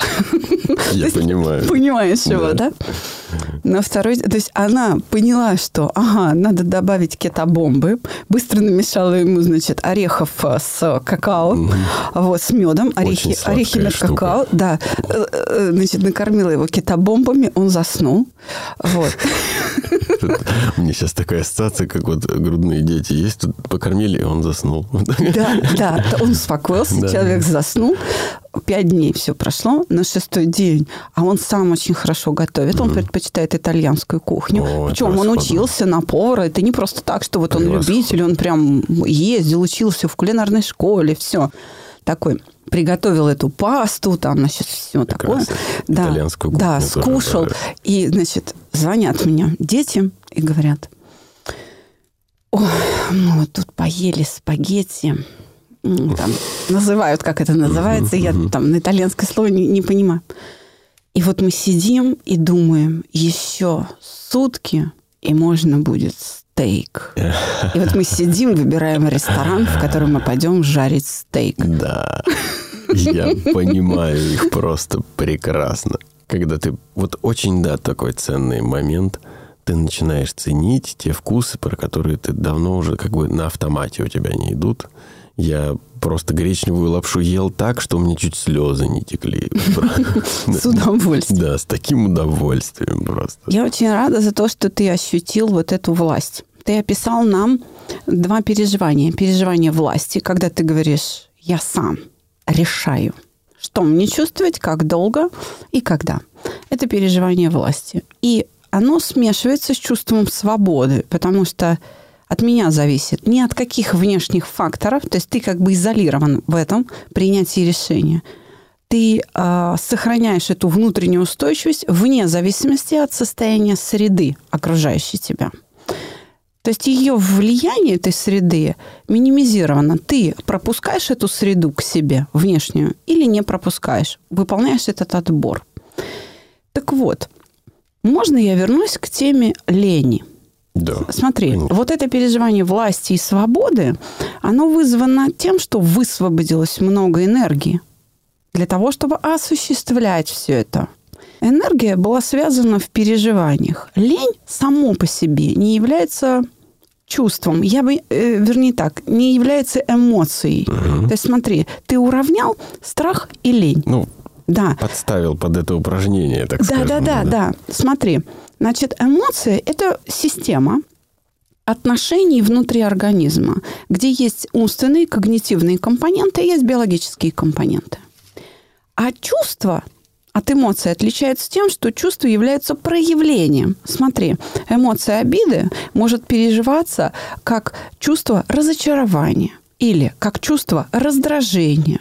Я понимаю. Понимаешь его, Да. На второй... То есть она поняла, что, ага, надо добавить кетобомбы. Быстро намешала ему, значит, орехов э, с какао, вот, с медом. Орехи, орехи мед, штука. какао. Да. Э, э, Значит, накормила его кетобомбами, он заснул. Вот. Мне сейчас такая ассоциация, как вот грудные дети есть, тут покормили, и он заснул. Да, да, он успокоился, человек заснул, пять дней все прошло, на шестой день, а он сам очень хорошо готовит, он предпочитает итальянскую кухню. О, Причем он учился на повара, это не просто так, что вот он любитель, он прям ездил, учился в кулинарной школе, все. Такой приготовил эту пасту, там, значит, все такое. Прекрасно. Итальянскую кухню Да, скушал. И, значит, звонят мне дети и говорят, Ой, мы вот тут поели спагетти. Там, называют, как это называется. Я там на итальянское слово не, не понимаю. И вот мы сидим и думаем, еще сутки, и можно будет стейк. И вот мы сидим, выбираем ресторан, в который мы пойдем жарить стейк. Да. Я понимаю их просто прекрасно. Когда ты... Вот очень, да, такой ценный момент. Ты начинаешь ценить те вкусы, про которые ты давно уже как бы на автомате у тебя не идут. Я просто гречневую лапшу ел так, что у меня чуть слезы не текли. С удовольствием. Да, с таким удовольствием просто. Я очень рада за то, что ты ощутил вот эту власть. Ты описал нам два переживания. Переживание власти, когда ты говоришь «я сам решаю, что мне чувствовать, как долго и когда». Это переживание власти. И оно смешивается с чувством свободы, потому что от меня зависит ни от каких внешних факторов, то есть ты как бы изолирован в этом принятии решения. Ты э, сохраняешь эту внутреннюю устойчивость вне зависимости от состояния среды, окружающей тебя. То есть ее влияние этой среды минимизировано. Ты пропускаешь эту среду к себе, внешнюю, или не пропускаешь, выполняешь этот отбор. Так вот, можно я вернусь к теме лени? Да. Смотри, конечно. вот это переживание власти и свободы, оно вызвано тем, что высвободилось много энергии для того, чтобы осуществлять все это. Энергия была связана в переживаниях. Лень само по себе не является чувством, я бы, э, вернее так, не является эмоцией. То есть смотри, ты уравнял страх и лень. Ну, Да. подставил под это упражнение, так Да, скажем. да, да, да. Смотри, значит, эмоции – это система отношений внутри организма, где есть умственные, когнитивные компоненты, и есть биологические компоненты. А чувства от эмоций отличаются тем, что чувство является проявлением. Смотри, эмоция обиды может переживаться как чувство разочарования или как чувство раздражения.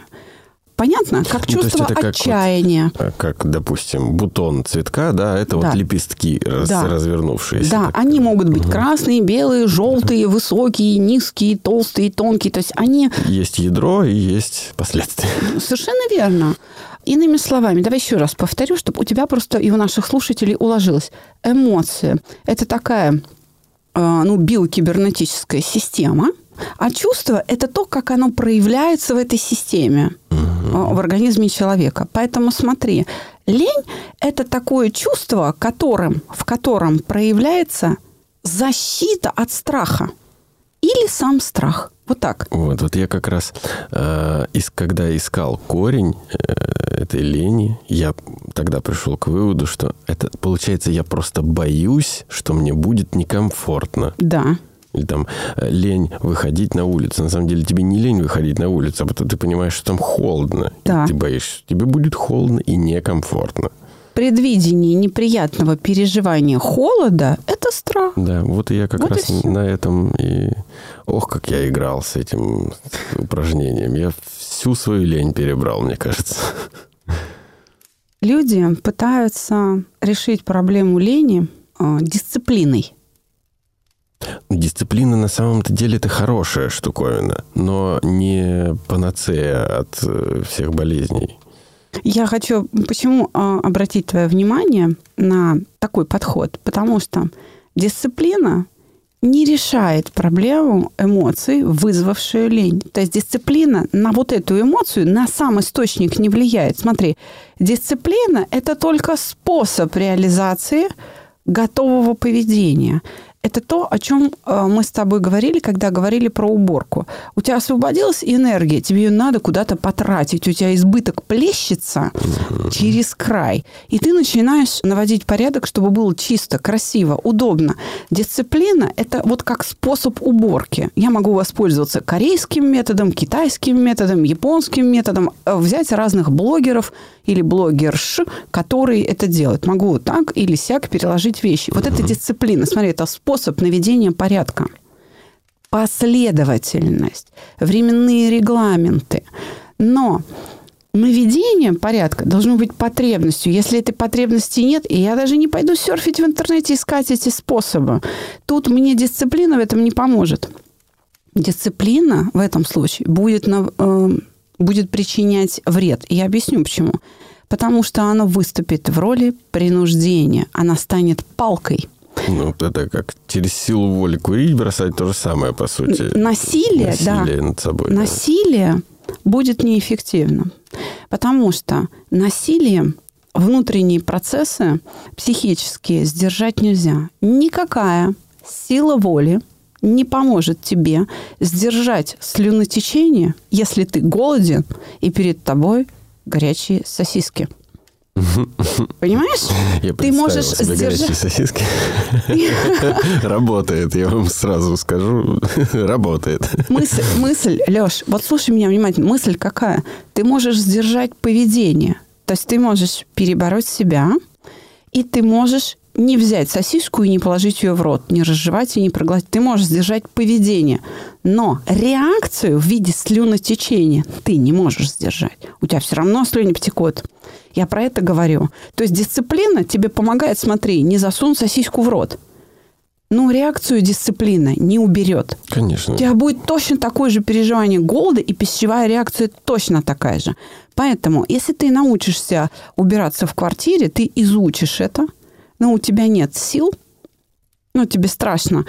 Понятно? Как Ну, чувство это как вот- отчаяния. А Как, допустим, бутон цветка, да, это Да. вот лепестки раз- Да. развернувшиеся. Да, так. они могут быть красные, белые, желтые, высокие, низкие, толстые, тонкие. То есть они Есть ядро и есть последствия. совершенно верно. Иными словами, давай еще раз повторю, чтобы у тебя просто и у наших слушателей уложилось. Эмоции – это такая э, ну, биокибернетическая система, а чувство – это то, как оно проявляется в этой системе, в организме человека. Поэтому смотри, лень – это такое чувство, которым, в котором проявляется защита от страха или сам страх. Вот так. Вот, вот я как раз, э, ис- когда искал корень э, этой лени, я тогда пришел к выводу, что это, получается, я просто боюсь, что мне будет некомфортно. Да. Или там э, лень выходить на улицу. На самом деле тебе не лень выходить на улицу, а потом ты понимаешь, что там холодно. И Да. ты боишься, тебе будет холодно и некомфортно. предвидении неприятного переживания холода – это страх. Да, вот и я как Вот раз на этом и... Ох, как я играл с этим упражнением. Я всю свою лень перебрал, мне кажется. Люди пытаются решить проблему лени э, дисциплиной. Дисциплина на самом-то деле это хорошая штуковина, но не панацея от э, всех болезней. Я хочу почему э, обратить твое внимание на такой подход? Потому что дисциплина не решает проблему эмоций, вызвавшую лень. То есть дисциплина на вот эту эмоцию, на сам источник не влияет. Смотри, дисциплина – это только способ реализации готового поведения. Это то, о чем э, мы с тобой говорили, когда говорили про уборку. У тебя освободилась энергия, тебе ее надо куда-то потратить, у тебя избыток плещется через край, и ты начинаешь наводить порядок, чтобы было чисто, красиво, удобно. Дисциплина – это вот как способ уборки. Я могу воспользоваться корейским методом, китайским методом, японским методом, э, взять разных блогеров или блогерш, которые это делают. Могу так или сяк переложить вещи. Вот это дисциплина. Смотри, это способ наведения порядка. Последовательность, временные регламенты. Но наведение порядка должно быть потребностью. Если этой потребности нет, и я даже не пойду серфить в интернете, искать эти способы, тут мне дисциплина в этом не поможет. Дисциплина в этом случае будет, на, э, будет причинять вред. И я объясню почему. Потому что она выступит в роли принуждения. Она станет палкой. Ну, это как через силу воли курить бросать то же самое, по сути. Насилие, Насилие да. над собой. да. Насилие будет неэффективным. Потому что насилием внутренние процессы психические сдержать нельзя. Никакая сила воли не поможет тебе сдержать слюнотечение, если ты голоден и перед тобой горячие сосиски. Понимаешь? Я Ты можешь себе сдержать... сосиски. Работает, я вам сразу скажу. Работает. Мысль, мысль, Леш, вот слушай меня внимательно. Мысль какая? Ты можешь сдержать поведение. То есть ты можешь перебороть себя, и ты можешь не взять сосиску и не положить ее в рот, не разжевать и не проглотить. Ты можешь сдержать поведение. Но реакцию в виде слюнотечения ты не можешь сдержать. У тебя все равно слюни потекут. Я про это говорю. То есть дисциплина тебе помогает, смотри, не засунуть сосиску в рот. Но реакцию дисциплина не уберет. Конечно. У тебя будет точно такое же переживание голода, и пищевая реакция точно такая же. Поэтому, если ты научишься убираться в квартире, ты изучишь это, но у тебя нет сил, ну, тебе страшно.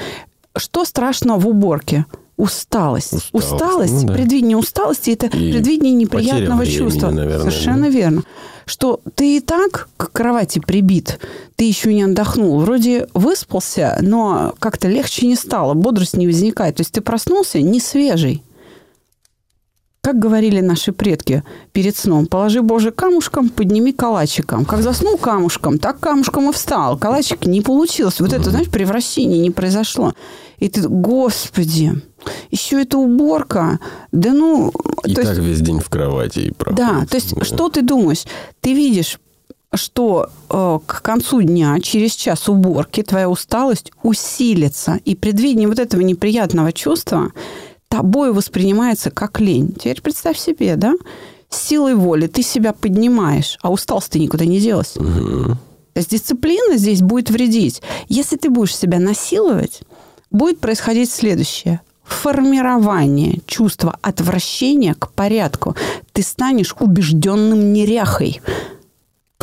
Что страшного в уборке? Усталость. Усталость, Усталость, ну да. предвидение усталости это И предвидение неприятного времени, чувства. наверное, Совершенно да. верно. Что ты и так к кровати прибит, ты еще не отдохнул. Вроде выспался, но как-то легче не стало, бодрость не возникает. То есть ты проснулся не свежий. Как говорили наши предки перед сном, положи Боже камушком, подними калачиком. Как заснул камушком, так камушком и встал. Калачик не получился. Вот это, знаешь, превращение не произошло. И ты, господи, еще эта уборка. Да ну... И так есть- весь день в кровати и проходит. да, то есть Да. что ты думаешь? Ты видишь, что э, к концу дня, через час уборки, твоя усталость усилится. И предвидение вот этого неприятного чувства тобой воспринимается как лень. Теперь представь себе, да? Силой воли ты себя поднимаешь, а усталость ты никуда не делась. Мгм. То есть дисциплина здесь будет вредить. Если ты будешь себя насиловать, будет происходить следующее. Формирование чувства отвращения к порядку. Ты станешь убежденным неряхой.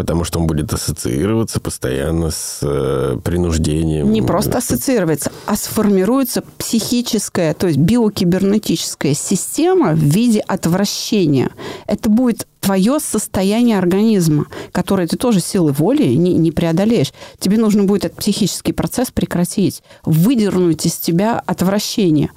Потому что он будет ассоциироваться постоянно с э, принуждением. Не просто ассоциироваться, а сформируется психическая, то есть биокибернетическая система в виде отвращения. Это будет твое состояние организма, которое ты тоже силой воли не, не преодолеешь. Тебе нужно будет этот психический процесс прекратить, выдернуть из тебя отвращение.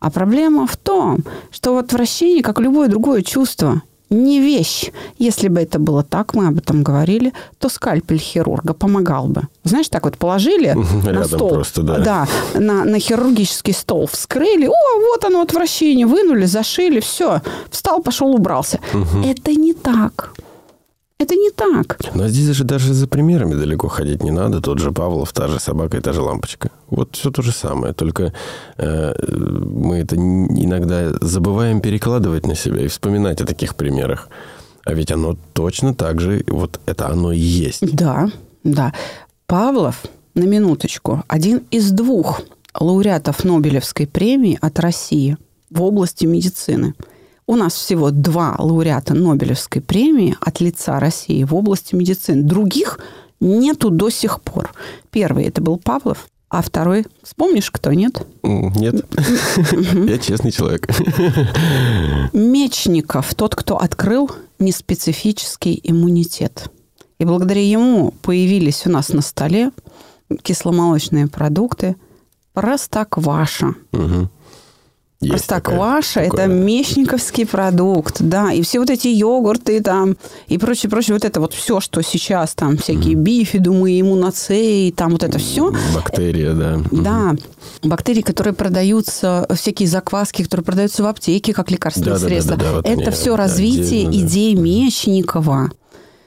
А проблема в том, что отвращение, как любое другое чувство, не вещь. Если бы это было так, мы об этом говорили, то скальпель хирурга помогал бы. Знаешь, так вот положили на Рядом стол. просто, да. на, на хирургический стол вскрыли. О, вот оно отвращение. Вынули, зашили, все. Встал, пошел, убрался. Это не так. Это не так. Но здесь же даже за примерами далеко ходить не надо. Тот же Павлов, та же собака и та же лампочка. Вот все то же самое. Только э, мы это иногда забываем перекладывать на себя и вспоминать о таких примерах. А ведь оно точно так же, вот это оно и есть. Да, да. Павлов, на минуточку, один из двух лауреатов Нобелевской премии от России в области медицины. У нас всего два лауреата Нобелевской премии от лица России в области медицины. Других нету до сих пор. Первый это был Павлов, а второй, вспомнишь, кто нет? Нет, я честный человек. Мечников, тот, кто открыл неспецифический иммунитет. И благодаря ему появились у нас на столе кисломолочные продукты, простокваша. Угу. Простокваша – это мещниковский продукт, да, и все вот эти йогурты там и прочее, прочее, вот это вот все, что сейчас там всякие mm. бифидумы, иммуноцеи, там вот это все. Бактерии, да. Да, бактерии, которые продаются, всякие закваски, которые продаются в аптеке как лекарственные да, средства. Да, да, да, вот это все развитие отдельно, идей да. Мещникова.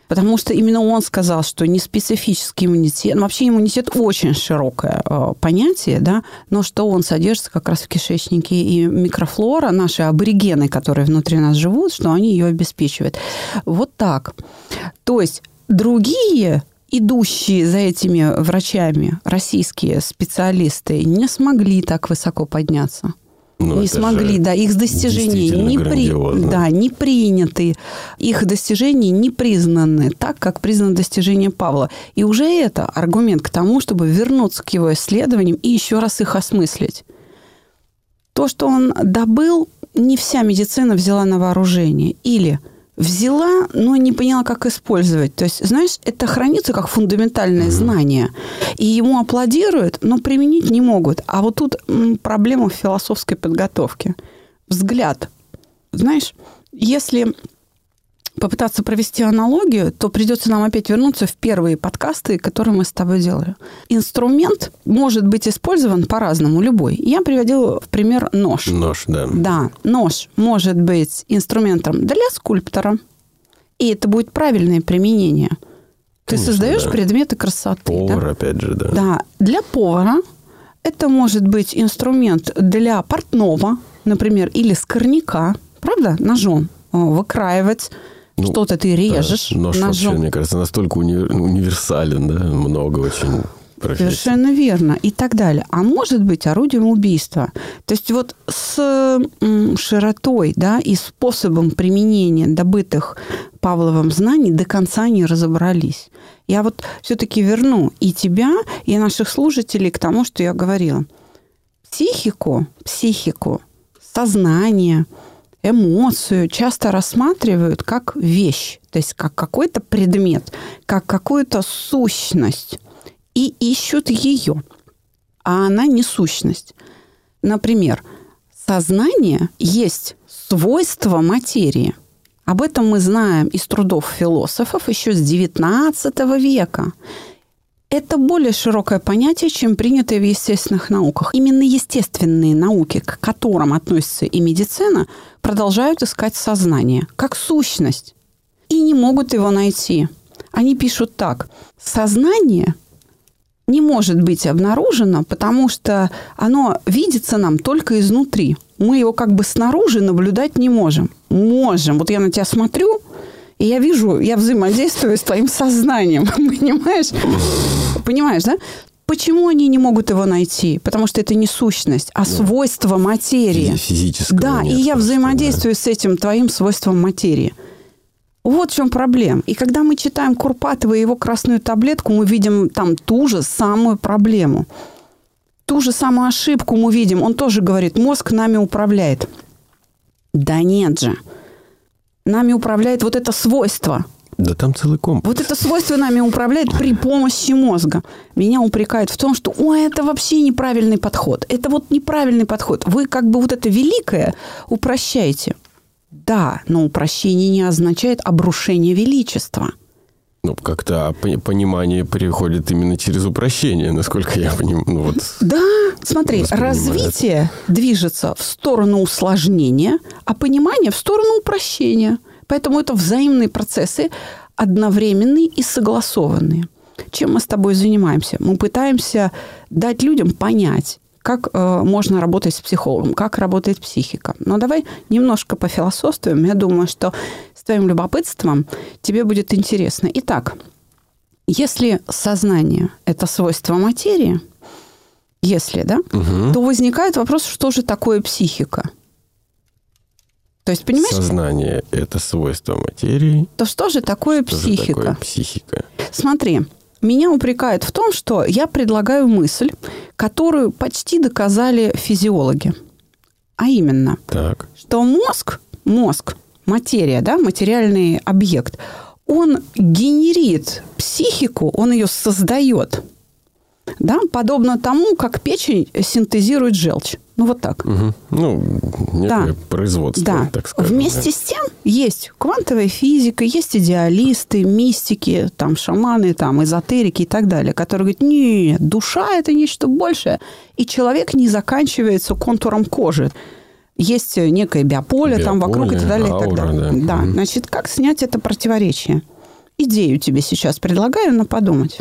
Потому что именно он сказал, что не специфический иммунитет, ну, вообще иммунитет очень широкое э, понятие, да, но что он содержится как раз в кишечнике, и микрофлора, наши аборигены, которые внутри нас живут, что они ее обеспечивают. Вот так. То есть другие идущие за этими врачами российские специалисты не смогли так высоко подняться. Ну, не смогли, да, их достижения не, при, да, не приняты, их достижения не признаны так, как признаны достижения Павла. И уже это аргумент к тому, чтобы вернуться к его исследованиям и еще раз их осмыслить. То, что он добыл, не вся медицина взяла на вооружение. Или – взяла, но не поняла, как использовать. То есть, знаешь, это хранится как фундаментальное знание. И ему аплодируют, но применить не могут. А вот тут проблема в философской подготовке. Взгляд. Знаешь, если попытаться провести аналогию, то придется нам опять вернуться в первые подкасты, которые мы с тобой делали. Инструмент может быть использован по-разному, любой. Я приводила в пример нож. Нож, да. Да, нож может быть инструментом для скульптора, и это будет правильное применение. Ты Конечно, создаешь да. предметы красоты. Повар, да? опять же, да. Да, для повара это может быть инструмент для портного, например, или скорняка, правда, ножом выкраивать ну, Что-то ты режешь да, нож ножом. Вообще, мне кажется, настолько уни- универсален, да, много очень профессий. Совершенно верно. И так далее. А может быть орудием убийства. То есть вот с широтой да, и способом применения добытых Павловым знаний до конца не разобрались. Я вот все-таки верну и тебя, и наших слушателей к тому, что я говорила. Психику, психику, сознание – эмоцию часто рассматривают как вещь, то есть как какой-то предмет, как какую-то сущность, и ищут ее, а она не сущность. Например, сознание есть свойство материи. Об этом мы знаем из трудов философов еще с XIX века это более широкое понятие, чем принятое в естественных науках. Именно естественные науки, к которым относится и медицина, продолжают искать сознание как сущность и не могут его найти. Они пишут так. Сознание не может быть обнаружено, потому что оно видится нам только изнутри. Мы его как бы снаружи наблюдать не можем. Можем. Вот я на тебя смотрю, и я вижу, я взаимодействую с твоим сознанием, понимаешь? Понимаешь, да? Почему они не могут его найти? Потому что это не сущность, а свойство материи. Физическое. Да, и я взаимодействую да. с этим твоим свойством материи. Вот в чем проблема. И когда мы читаем Курпатова и его красную таблетку, мы видим там ту же самую проблему. Ту же самую ошибку мы видим. Он тоже говорит, мозг нами управляет. Да нет же нами управляет вот это свойство. Да там целый комплекс. Вот это свойство нами управляет при помощи мозга. Меня упрекают в том, что ой, это вообще неправильный подход. Это вот неправильный подход. Вы как бы вот это великое упрощаете. Да, но упрощение не означает обрушение величества. Ну, как-то понимание приходит именно через упрощение, насколько я понимаю. Ну, вот да, смотри, развитие движется в сторону усложнения, а понимание в сторону упрощения. Поэтому это взаимные процессы, одновременные и согласованные. Чем мы с тобой занимаемся? Мы пытаемся дать людям понять, как э, можно работать с психологом, как работает психика. Но давай немножко пофилософствуем. Я думаю, что с твоим любопытством тебе будет интересно. Итак, если сознание – это свойство материи, если, да, угу. то возникает вопрос, что же такое психика? То есть, понимаешь? Сознание – это свойство материи. То что же такое что психика? Же такое психика? Смотри, меня упрекают в том, что я предлагаю мысль, которую почти доказали физиологи. А именно, так. что мозг, мозг, материя, да, материальный объект, он генерит психику, он ее создает. Да, подобно тому, как печень синтезирует желчь. Ну, вот так. Угу. Ну, некое да. производство, да. так сказать. Вместе да. с тем есть квантовая физика, есть идеалисты, мистики, там, шаманы, там, эзотерики и так далее, которые говорят, нет, душа – это нечто большее, и человек не заканчивается контуром кожи. Есть некое биополе, биополе там вокруг и так далее. Аура, и так далее. Да. да. Угу. Значит, как снять это противоречие? Идею тебе сейчас предлагаю на подумать.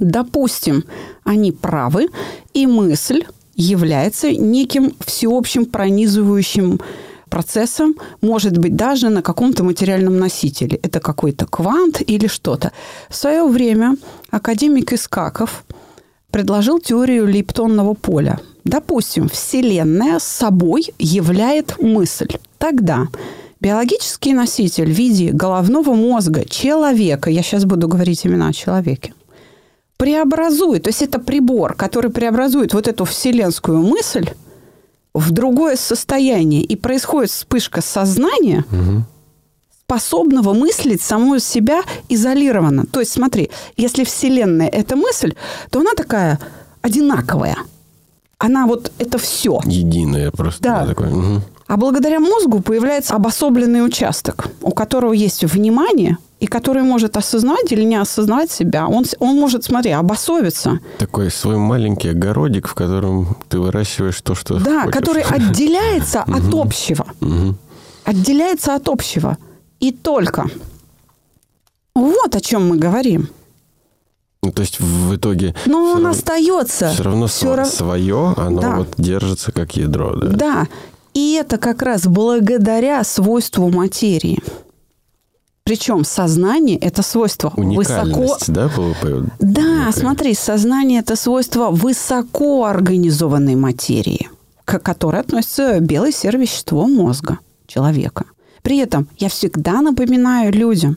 Допустим, они правы, и мысль является неким всеобщим пронизывающим процессом, может быть, даже на каком-то материальном носителе. Это какой-то квант или что-то. В свое время академик Искаков предложил теорию лептонного поля. Допустим, Вселенная собой являет мысль. Тогда биологический носитель в виде головного мозга человека, я сейчас буду говорить именно о человеке, преобразует, то есть это прибор, который преобразует вот эту вселенскую мысль в другое состояние, и происходит вспышка сознания, угу. способного мыслить саму себя изолированно. То есть смотри, если Вселенная – это мысль, то она такая одинаковая. Она вот это все. Единое просто. Да. Такое. Угу. А благодаря мозгу появляется обособленный участок, у которого есть внимание – и который может осознать или не осознать себя. Он, он может, смотри, обособиться. Такой свой маленький огородик, в котором ты выращиваешь то, что Да, хочешь. который отделяется от общего. Отделяется от общего. И только. Вот о чем мы говорим. Ну, то есть в итоге... Но он остается. Все равно все рав... свое, оно да. вот держится как ядро, да? Да. И это как раз благодаря свойству материи. Причем сознание – это свойство высоко... да? Да, некая. смотри, сознание – это свойство высоко организованной материи, к которой относится белое сервещество мозга человека. При этом я всегда напоминаю людям,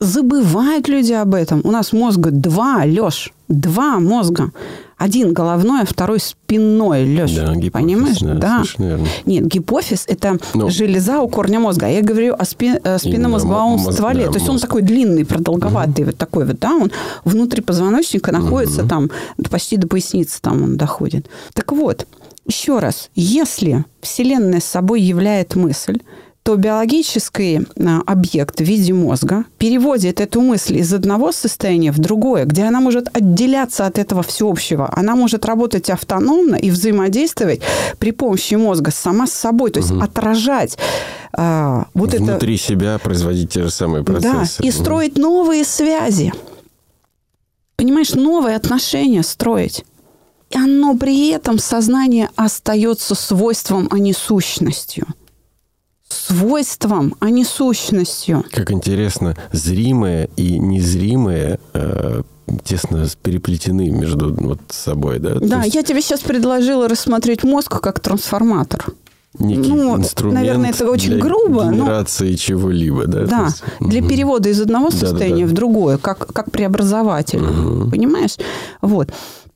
забывают люди об этом. У нас мозга два, Леш, два мозга. Один головной, а второй спинной, Леша. Да, гипофиз, понимаешь? Да. да. Нет, гипофиз – это ну, железа у корня мозга. Я говорю о спи, э, спинномозговом мозг, стволе. Да, То есть мозг. он такой длинный, продолговатый, угу. вот такой вот, да, он внутри позвоночника находится угу. там, почти до поясницы там он доходит. Так вот, еще раз, если Вселенная с собой являет мысль, то биологический а, объект в виде мозга переводит эту мысль из одного состояния в другое, где она может отделяться от этого всеобщего. Она может работать автономно и взаимодействовать при помощи мозга сама с собой, то есть угу. отражать а, вот Внутри это... Внутри себя производить те же самые процессы. Да, и строить новые связи. Понимаешь, новые отношения строить. И оно при этом сознание остается свойством, а не сущностью свойством, а не сущностью. Как интересно, зримое и незримое э, тесно переплетены между вот собой, да? Да, есть... я тебе сейчас предложила рассмотреть мозг как трансформатор. Некий ну, инструмент наверное, это очень для грубо. генерации но... чего-либо, да? Да, есть... для угу. перевода из одного состояния да, да, да. в другое, как, как преобразователь, угу. понимаешь? Вот.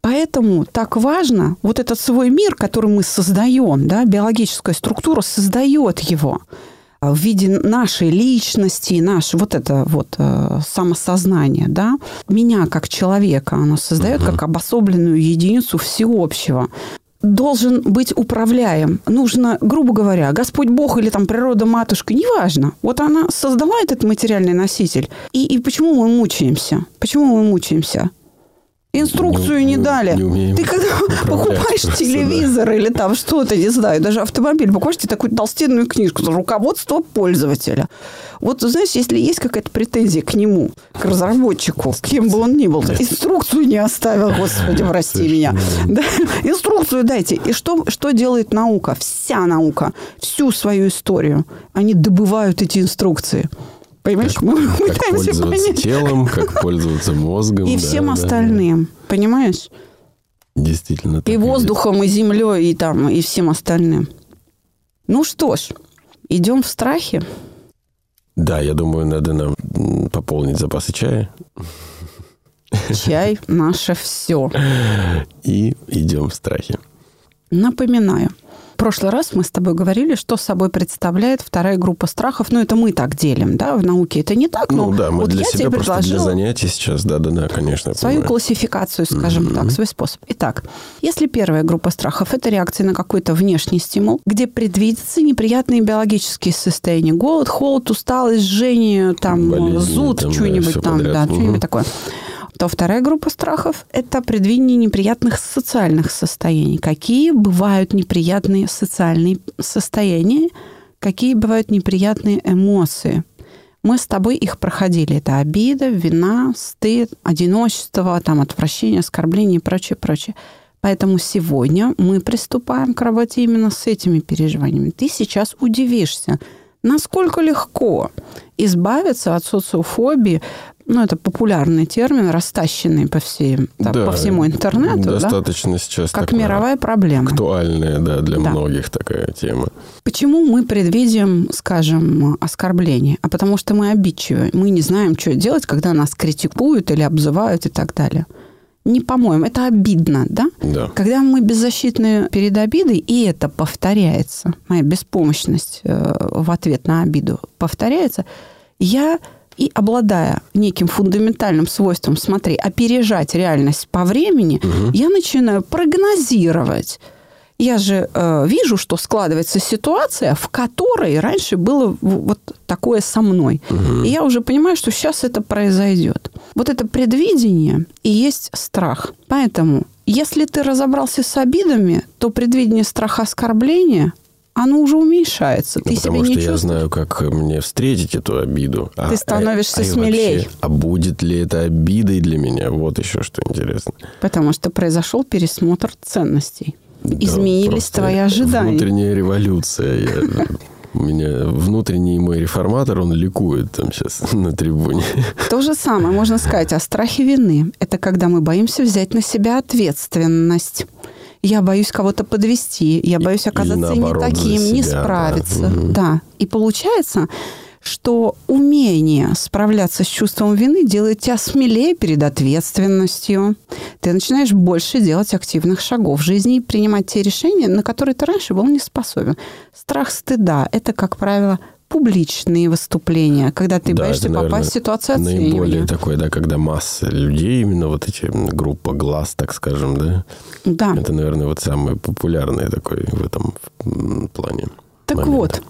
Поэтому так важно вот этот свой мир, который мы создаем, да, биологическая структура создает его в виде нашей личности, наше вот это вот э, самосознание, да, меня как человека, оно создает uh-huh. как обособленную единицу всеобщего должен быть управляем. Нужно, грубо говоря, Господь Бог или там природа матушка, неважно. Вот она создала этот материальный носитель. И, и почему мы мучаемся? Почему мы мучаемся? Инструкцию не, не дали. Не ты когда покупаешь телевизор да. или там что-то, не знаю, даже автомобиль, покупаешь тебе такую толстенную книжку руководство пользователя. Вот, знаешь, если есть какая-то претензия к нему, к разработчику, кем бы он ни был, инструкцию не оставил, господи, прости меня. Да? Инструкцию дайте. И что, что делает наука? Вся наука, всю свою историю. Они добывают эти инструкции. Понимаешь, как, мы как пытаемся пользоваться понять. телом, как пользоваться мозгом. И да, всем да, остальным. Да. Понимаешь? Действительно. И воздухом, и землей, и там, и всем остальным. Ну что ж, идем в страхе. Да, я думаю, надо нам пополнить запасы чая. Чай – наше все. И идем в страхе. Напоминаю, В прошлый раз мы с тобой говорили, что собой представляет вторая группа страхов. Ну, это мы так делим, да, в науке это не так, Ну да, мы вот для я себя тебе просто для занятий сейчас, да-да-да, конечно. свою понимаю. классификацию, скажем Мгм. так, свой способ. Итак, если первая группа страхов – это реакция на какой-то внешний стимул, где предвидятся неприятные биологические состояния. Голод, холод, усталость, жжение, там, Болезни, зуд, там, что-нибудь там, подряд. да, что-нибудь такое. То вторая группа страхов – это предвидение неприятных социальных состояний. Какие бывают неприятные социальные состояния, какие бывают неприятные эмоции. Мы с тобой их проходили. Это обида, вина, стыд, одиночество, там, отвращение, оскорбление и прочее, прочее. Поэтому сегодня мы приступаем к работе именно с этими переживаниями. Ты сейчас удивишься, насколько легко избавиться от социофобии. Ну, это популярный термин, растащенный по, всей, да, Да, по всему интернету, да, Достаточно сейчас как такое мировая проблема. актуальная, да, для Да. многих такая тема. Почему мы предвидим, скажем, оскорбление? А потому что мы обидчивы. Мы не знаем, что делать, когда нас критикуют или обзывают и так далее. Не по-моему, это обидно, да? Да. Когда мы беззащитны перед обидой, и это повторяется, моя беспомощность э, в ответ на обиду повторяется, я и обладая неким фундаментальным свойством, смотри, опережать реальность по времени, я начинаю прогнозировать. Я же э, вижу, что складывается ситуация, в которой раньше было вот такое со мной. И я уже понимаю, что сейчас это произойдет. Вот это предвидение и есть страх. Поэтому, если ты разобрался с обидами, то предвидение страха оскорбления, оно уже уменьшается. Ты Ну, себя потому не что я чувствуешь. знаю, как мне встретить эту обиду. А- Ты становишься и смелей. вообще, а будет ли это обидой для меня? Вот еще что интересно. Потому что произошел пересмотр ценностей. Да, Изменились просто твои ожидания. Внутренняя революция. Я- У меня внутренний мой реформатор, он ликует там сейчас на трибуне. То же самое можно сказать о страхе вины. Это когда мы боимся взять на себя ответственность. Я боюсь кого-то подвести, я боюсь оказаться не наоборот, за таким, не да. справиться. Мгм. Да. И получается, что умение справляться с чувством вины делает тебя смелее перед ответственностью. Ты начинаешь больше делать активных шагов в жизни и принимать те решения, на которые ты раньше был не способен. Страх стыда – это, как правило, публичные выступления, когда ты Да, боишься это, наверное, попасть в ситуацию оценивания. Наиболее такое, да, когда масса людей, именно вот эти группа глаз, так скажем, да, Да. это, наверное, вот самый популярный такой в этом плане. Так момент. вот,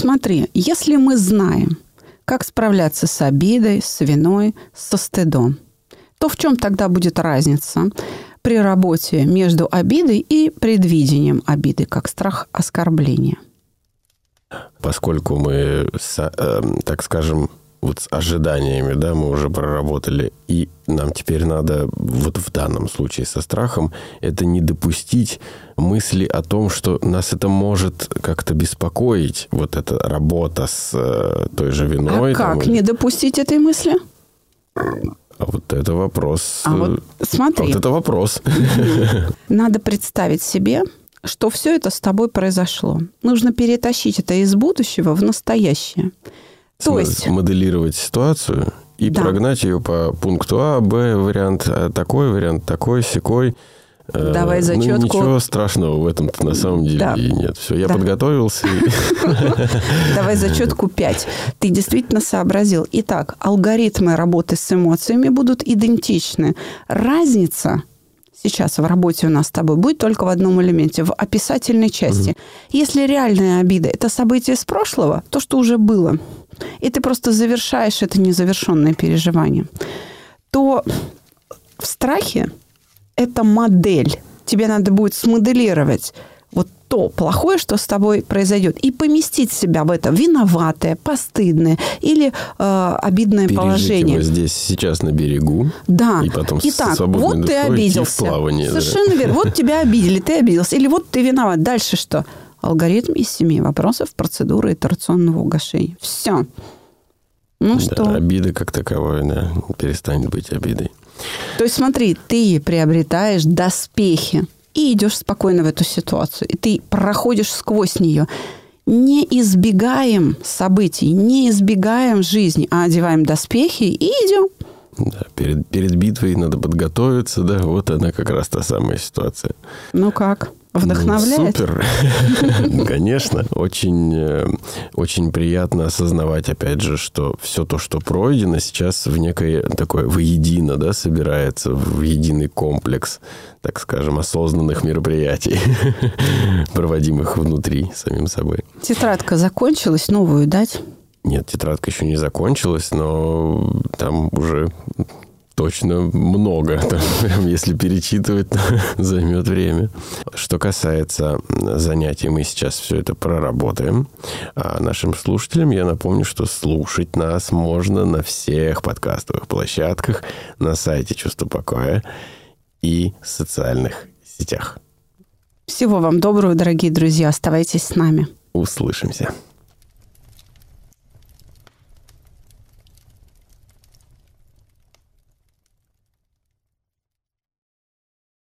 смотри, если мы знаем, как справляться с обидой, с виной, со стыдом, то в чем тогда будет разница при работе между обидой и предвидением обиды, как страх оскорбления? Поскольку мы, эм, так скажем, вот с ожиданиями, да, мы уже проработали, и нам теперь надо, вот в данном случае со страхом, это не допустить мысли о том, что нас это может как-то беспокоить, вот эта работа с э, той же виной. а там, как или- не допустить этой мысли? А вот это вопрос. А э, вот а смотри, вот это вопрос. надо представить себе, что все это с тобой произошло. Нужно перетащить это из будущего в настоящее. То есть моделировать ситуацию и Да. прогнать ее по пункту А, Б, вариант а, такой, вариант такой, секой. Э, Давай ну, зачетку. ничего страшного в этом на самом деле Да. и нет. Все, я Да. подготовился. Давай зачетку 5. Ты действительно сообразил. Итак, алгоритмы работы с эмоциями будут идентичны. Разница сейчас в работе у нас с тобой будет только в одном элементе, в описательной части. Если реальная обида – это событие с прошлого, то, что уже было, и ты просто завершаешь это незавершенное переживание, то в страхе это модель. Тебе надо будет смоделировать то плохое, что с тобой произойдет, и поместить себя в это виноватое, постыдное или э, обидное Пережить положение. его здесь, сейчас на берегу. Да. И потом Итак, вот ты обиделся. плавание, да. Совершенно верно. Вот тебя обидели, ты обиделся. Или вот ты виноват. Дальше что? Алгоритм из семи вопросов процедуры итерационного угошения. Все. Ну Да, что? обида как таковая, да, перестанет быть обидой. То есть смотри, ты приобретаешь доспехи и идешь спокойно в эту ситуацию. И ты проходишь сквозь нее. Не избегаем событий, не избегаем жизни, а одеваем доспехи и идем. Да, перед, перед битвой надо подготовиться, да, вот она как раз та самая ситуация. Ну как? Вдохновляет? Ну, супер. Конечно. Очень, э, очень приятно осознавать, опять же, что все то, что пройдено, сейчас в некое такое воедино, да, собирается в единый комплекс, так скажем, осознанных мероприятий, проводимых внутри самим собой. Тетрадка закончилась, новую дать? Нет, тетрадка еще не закончилась, но там уже точно много. Если перечитывать, займет время. Что касается занятий, мы сейчас все это проработаем. А нашим слушателям я напомню, что слушать нас можно на всех подкастовых площадках, на сайте «Чувство покоя» и социальных сетях. Всего вам доброго, дорогие друзья. Оставайтесь с нами. Услышимся.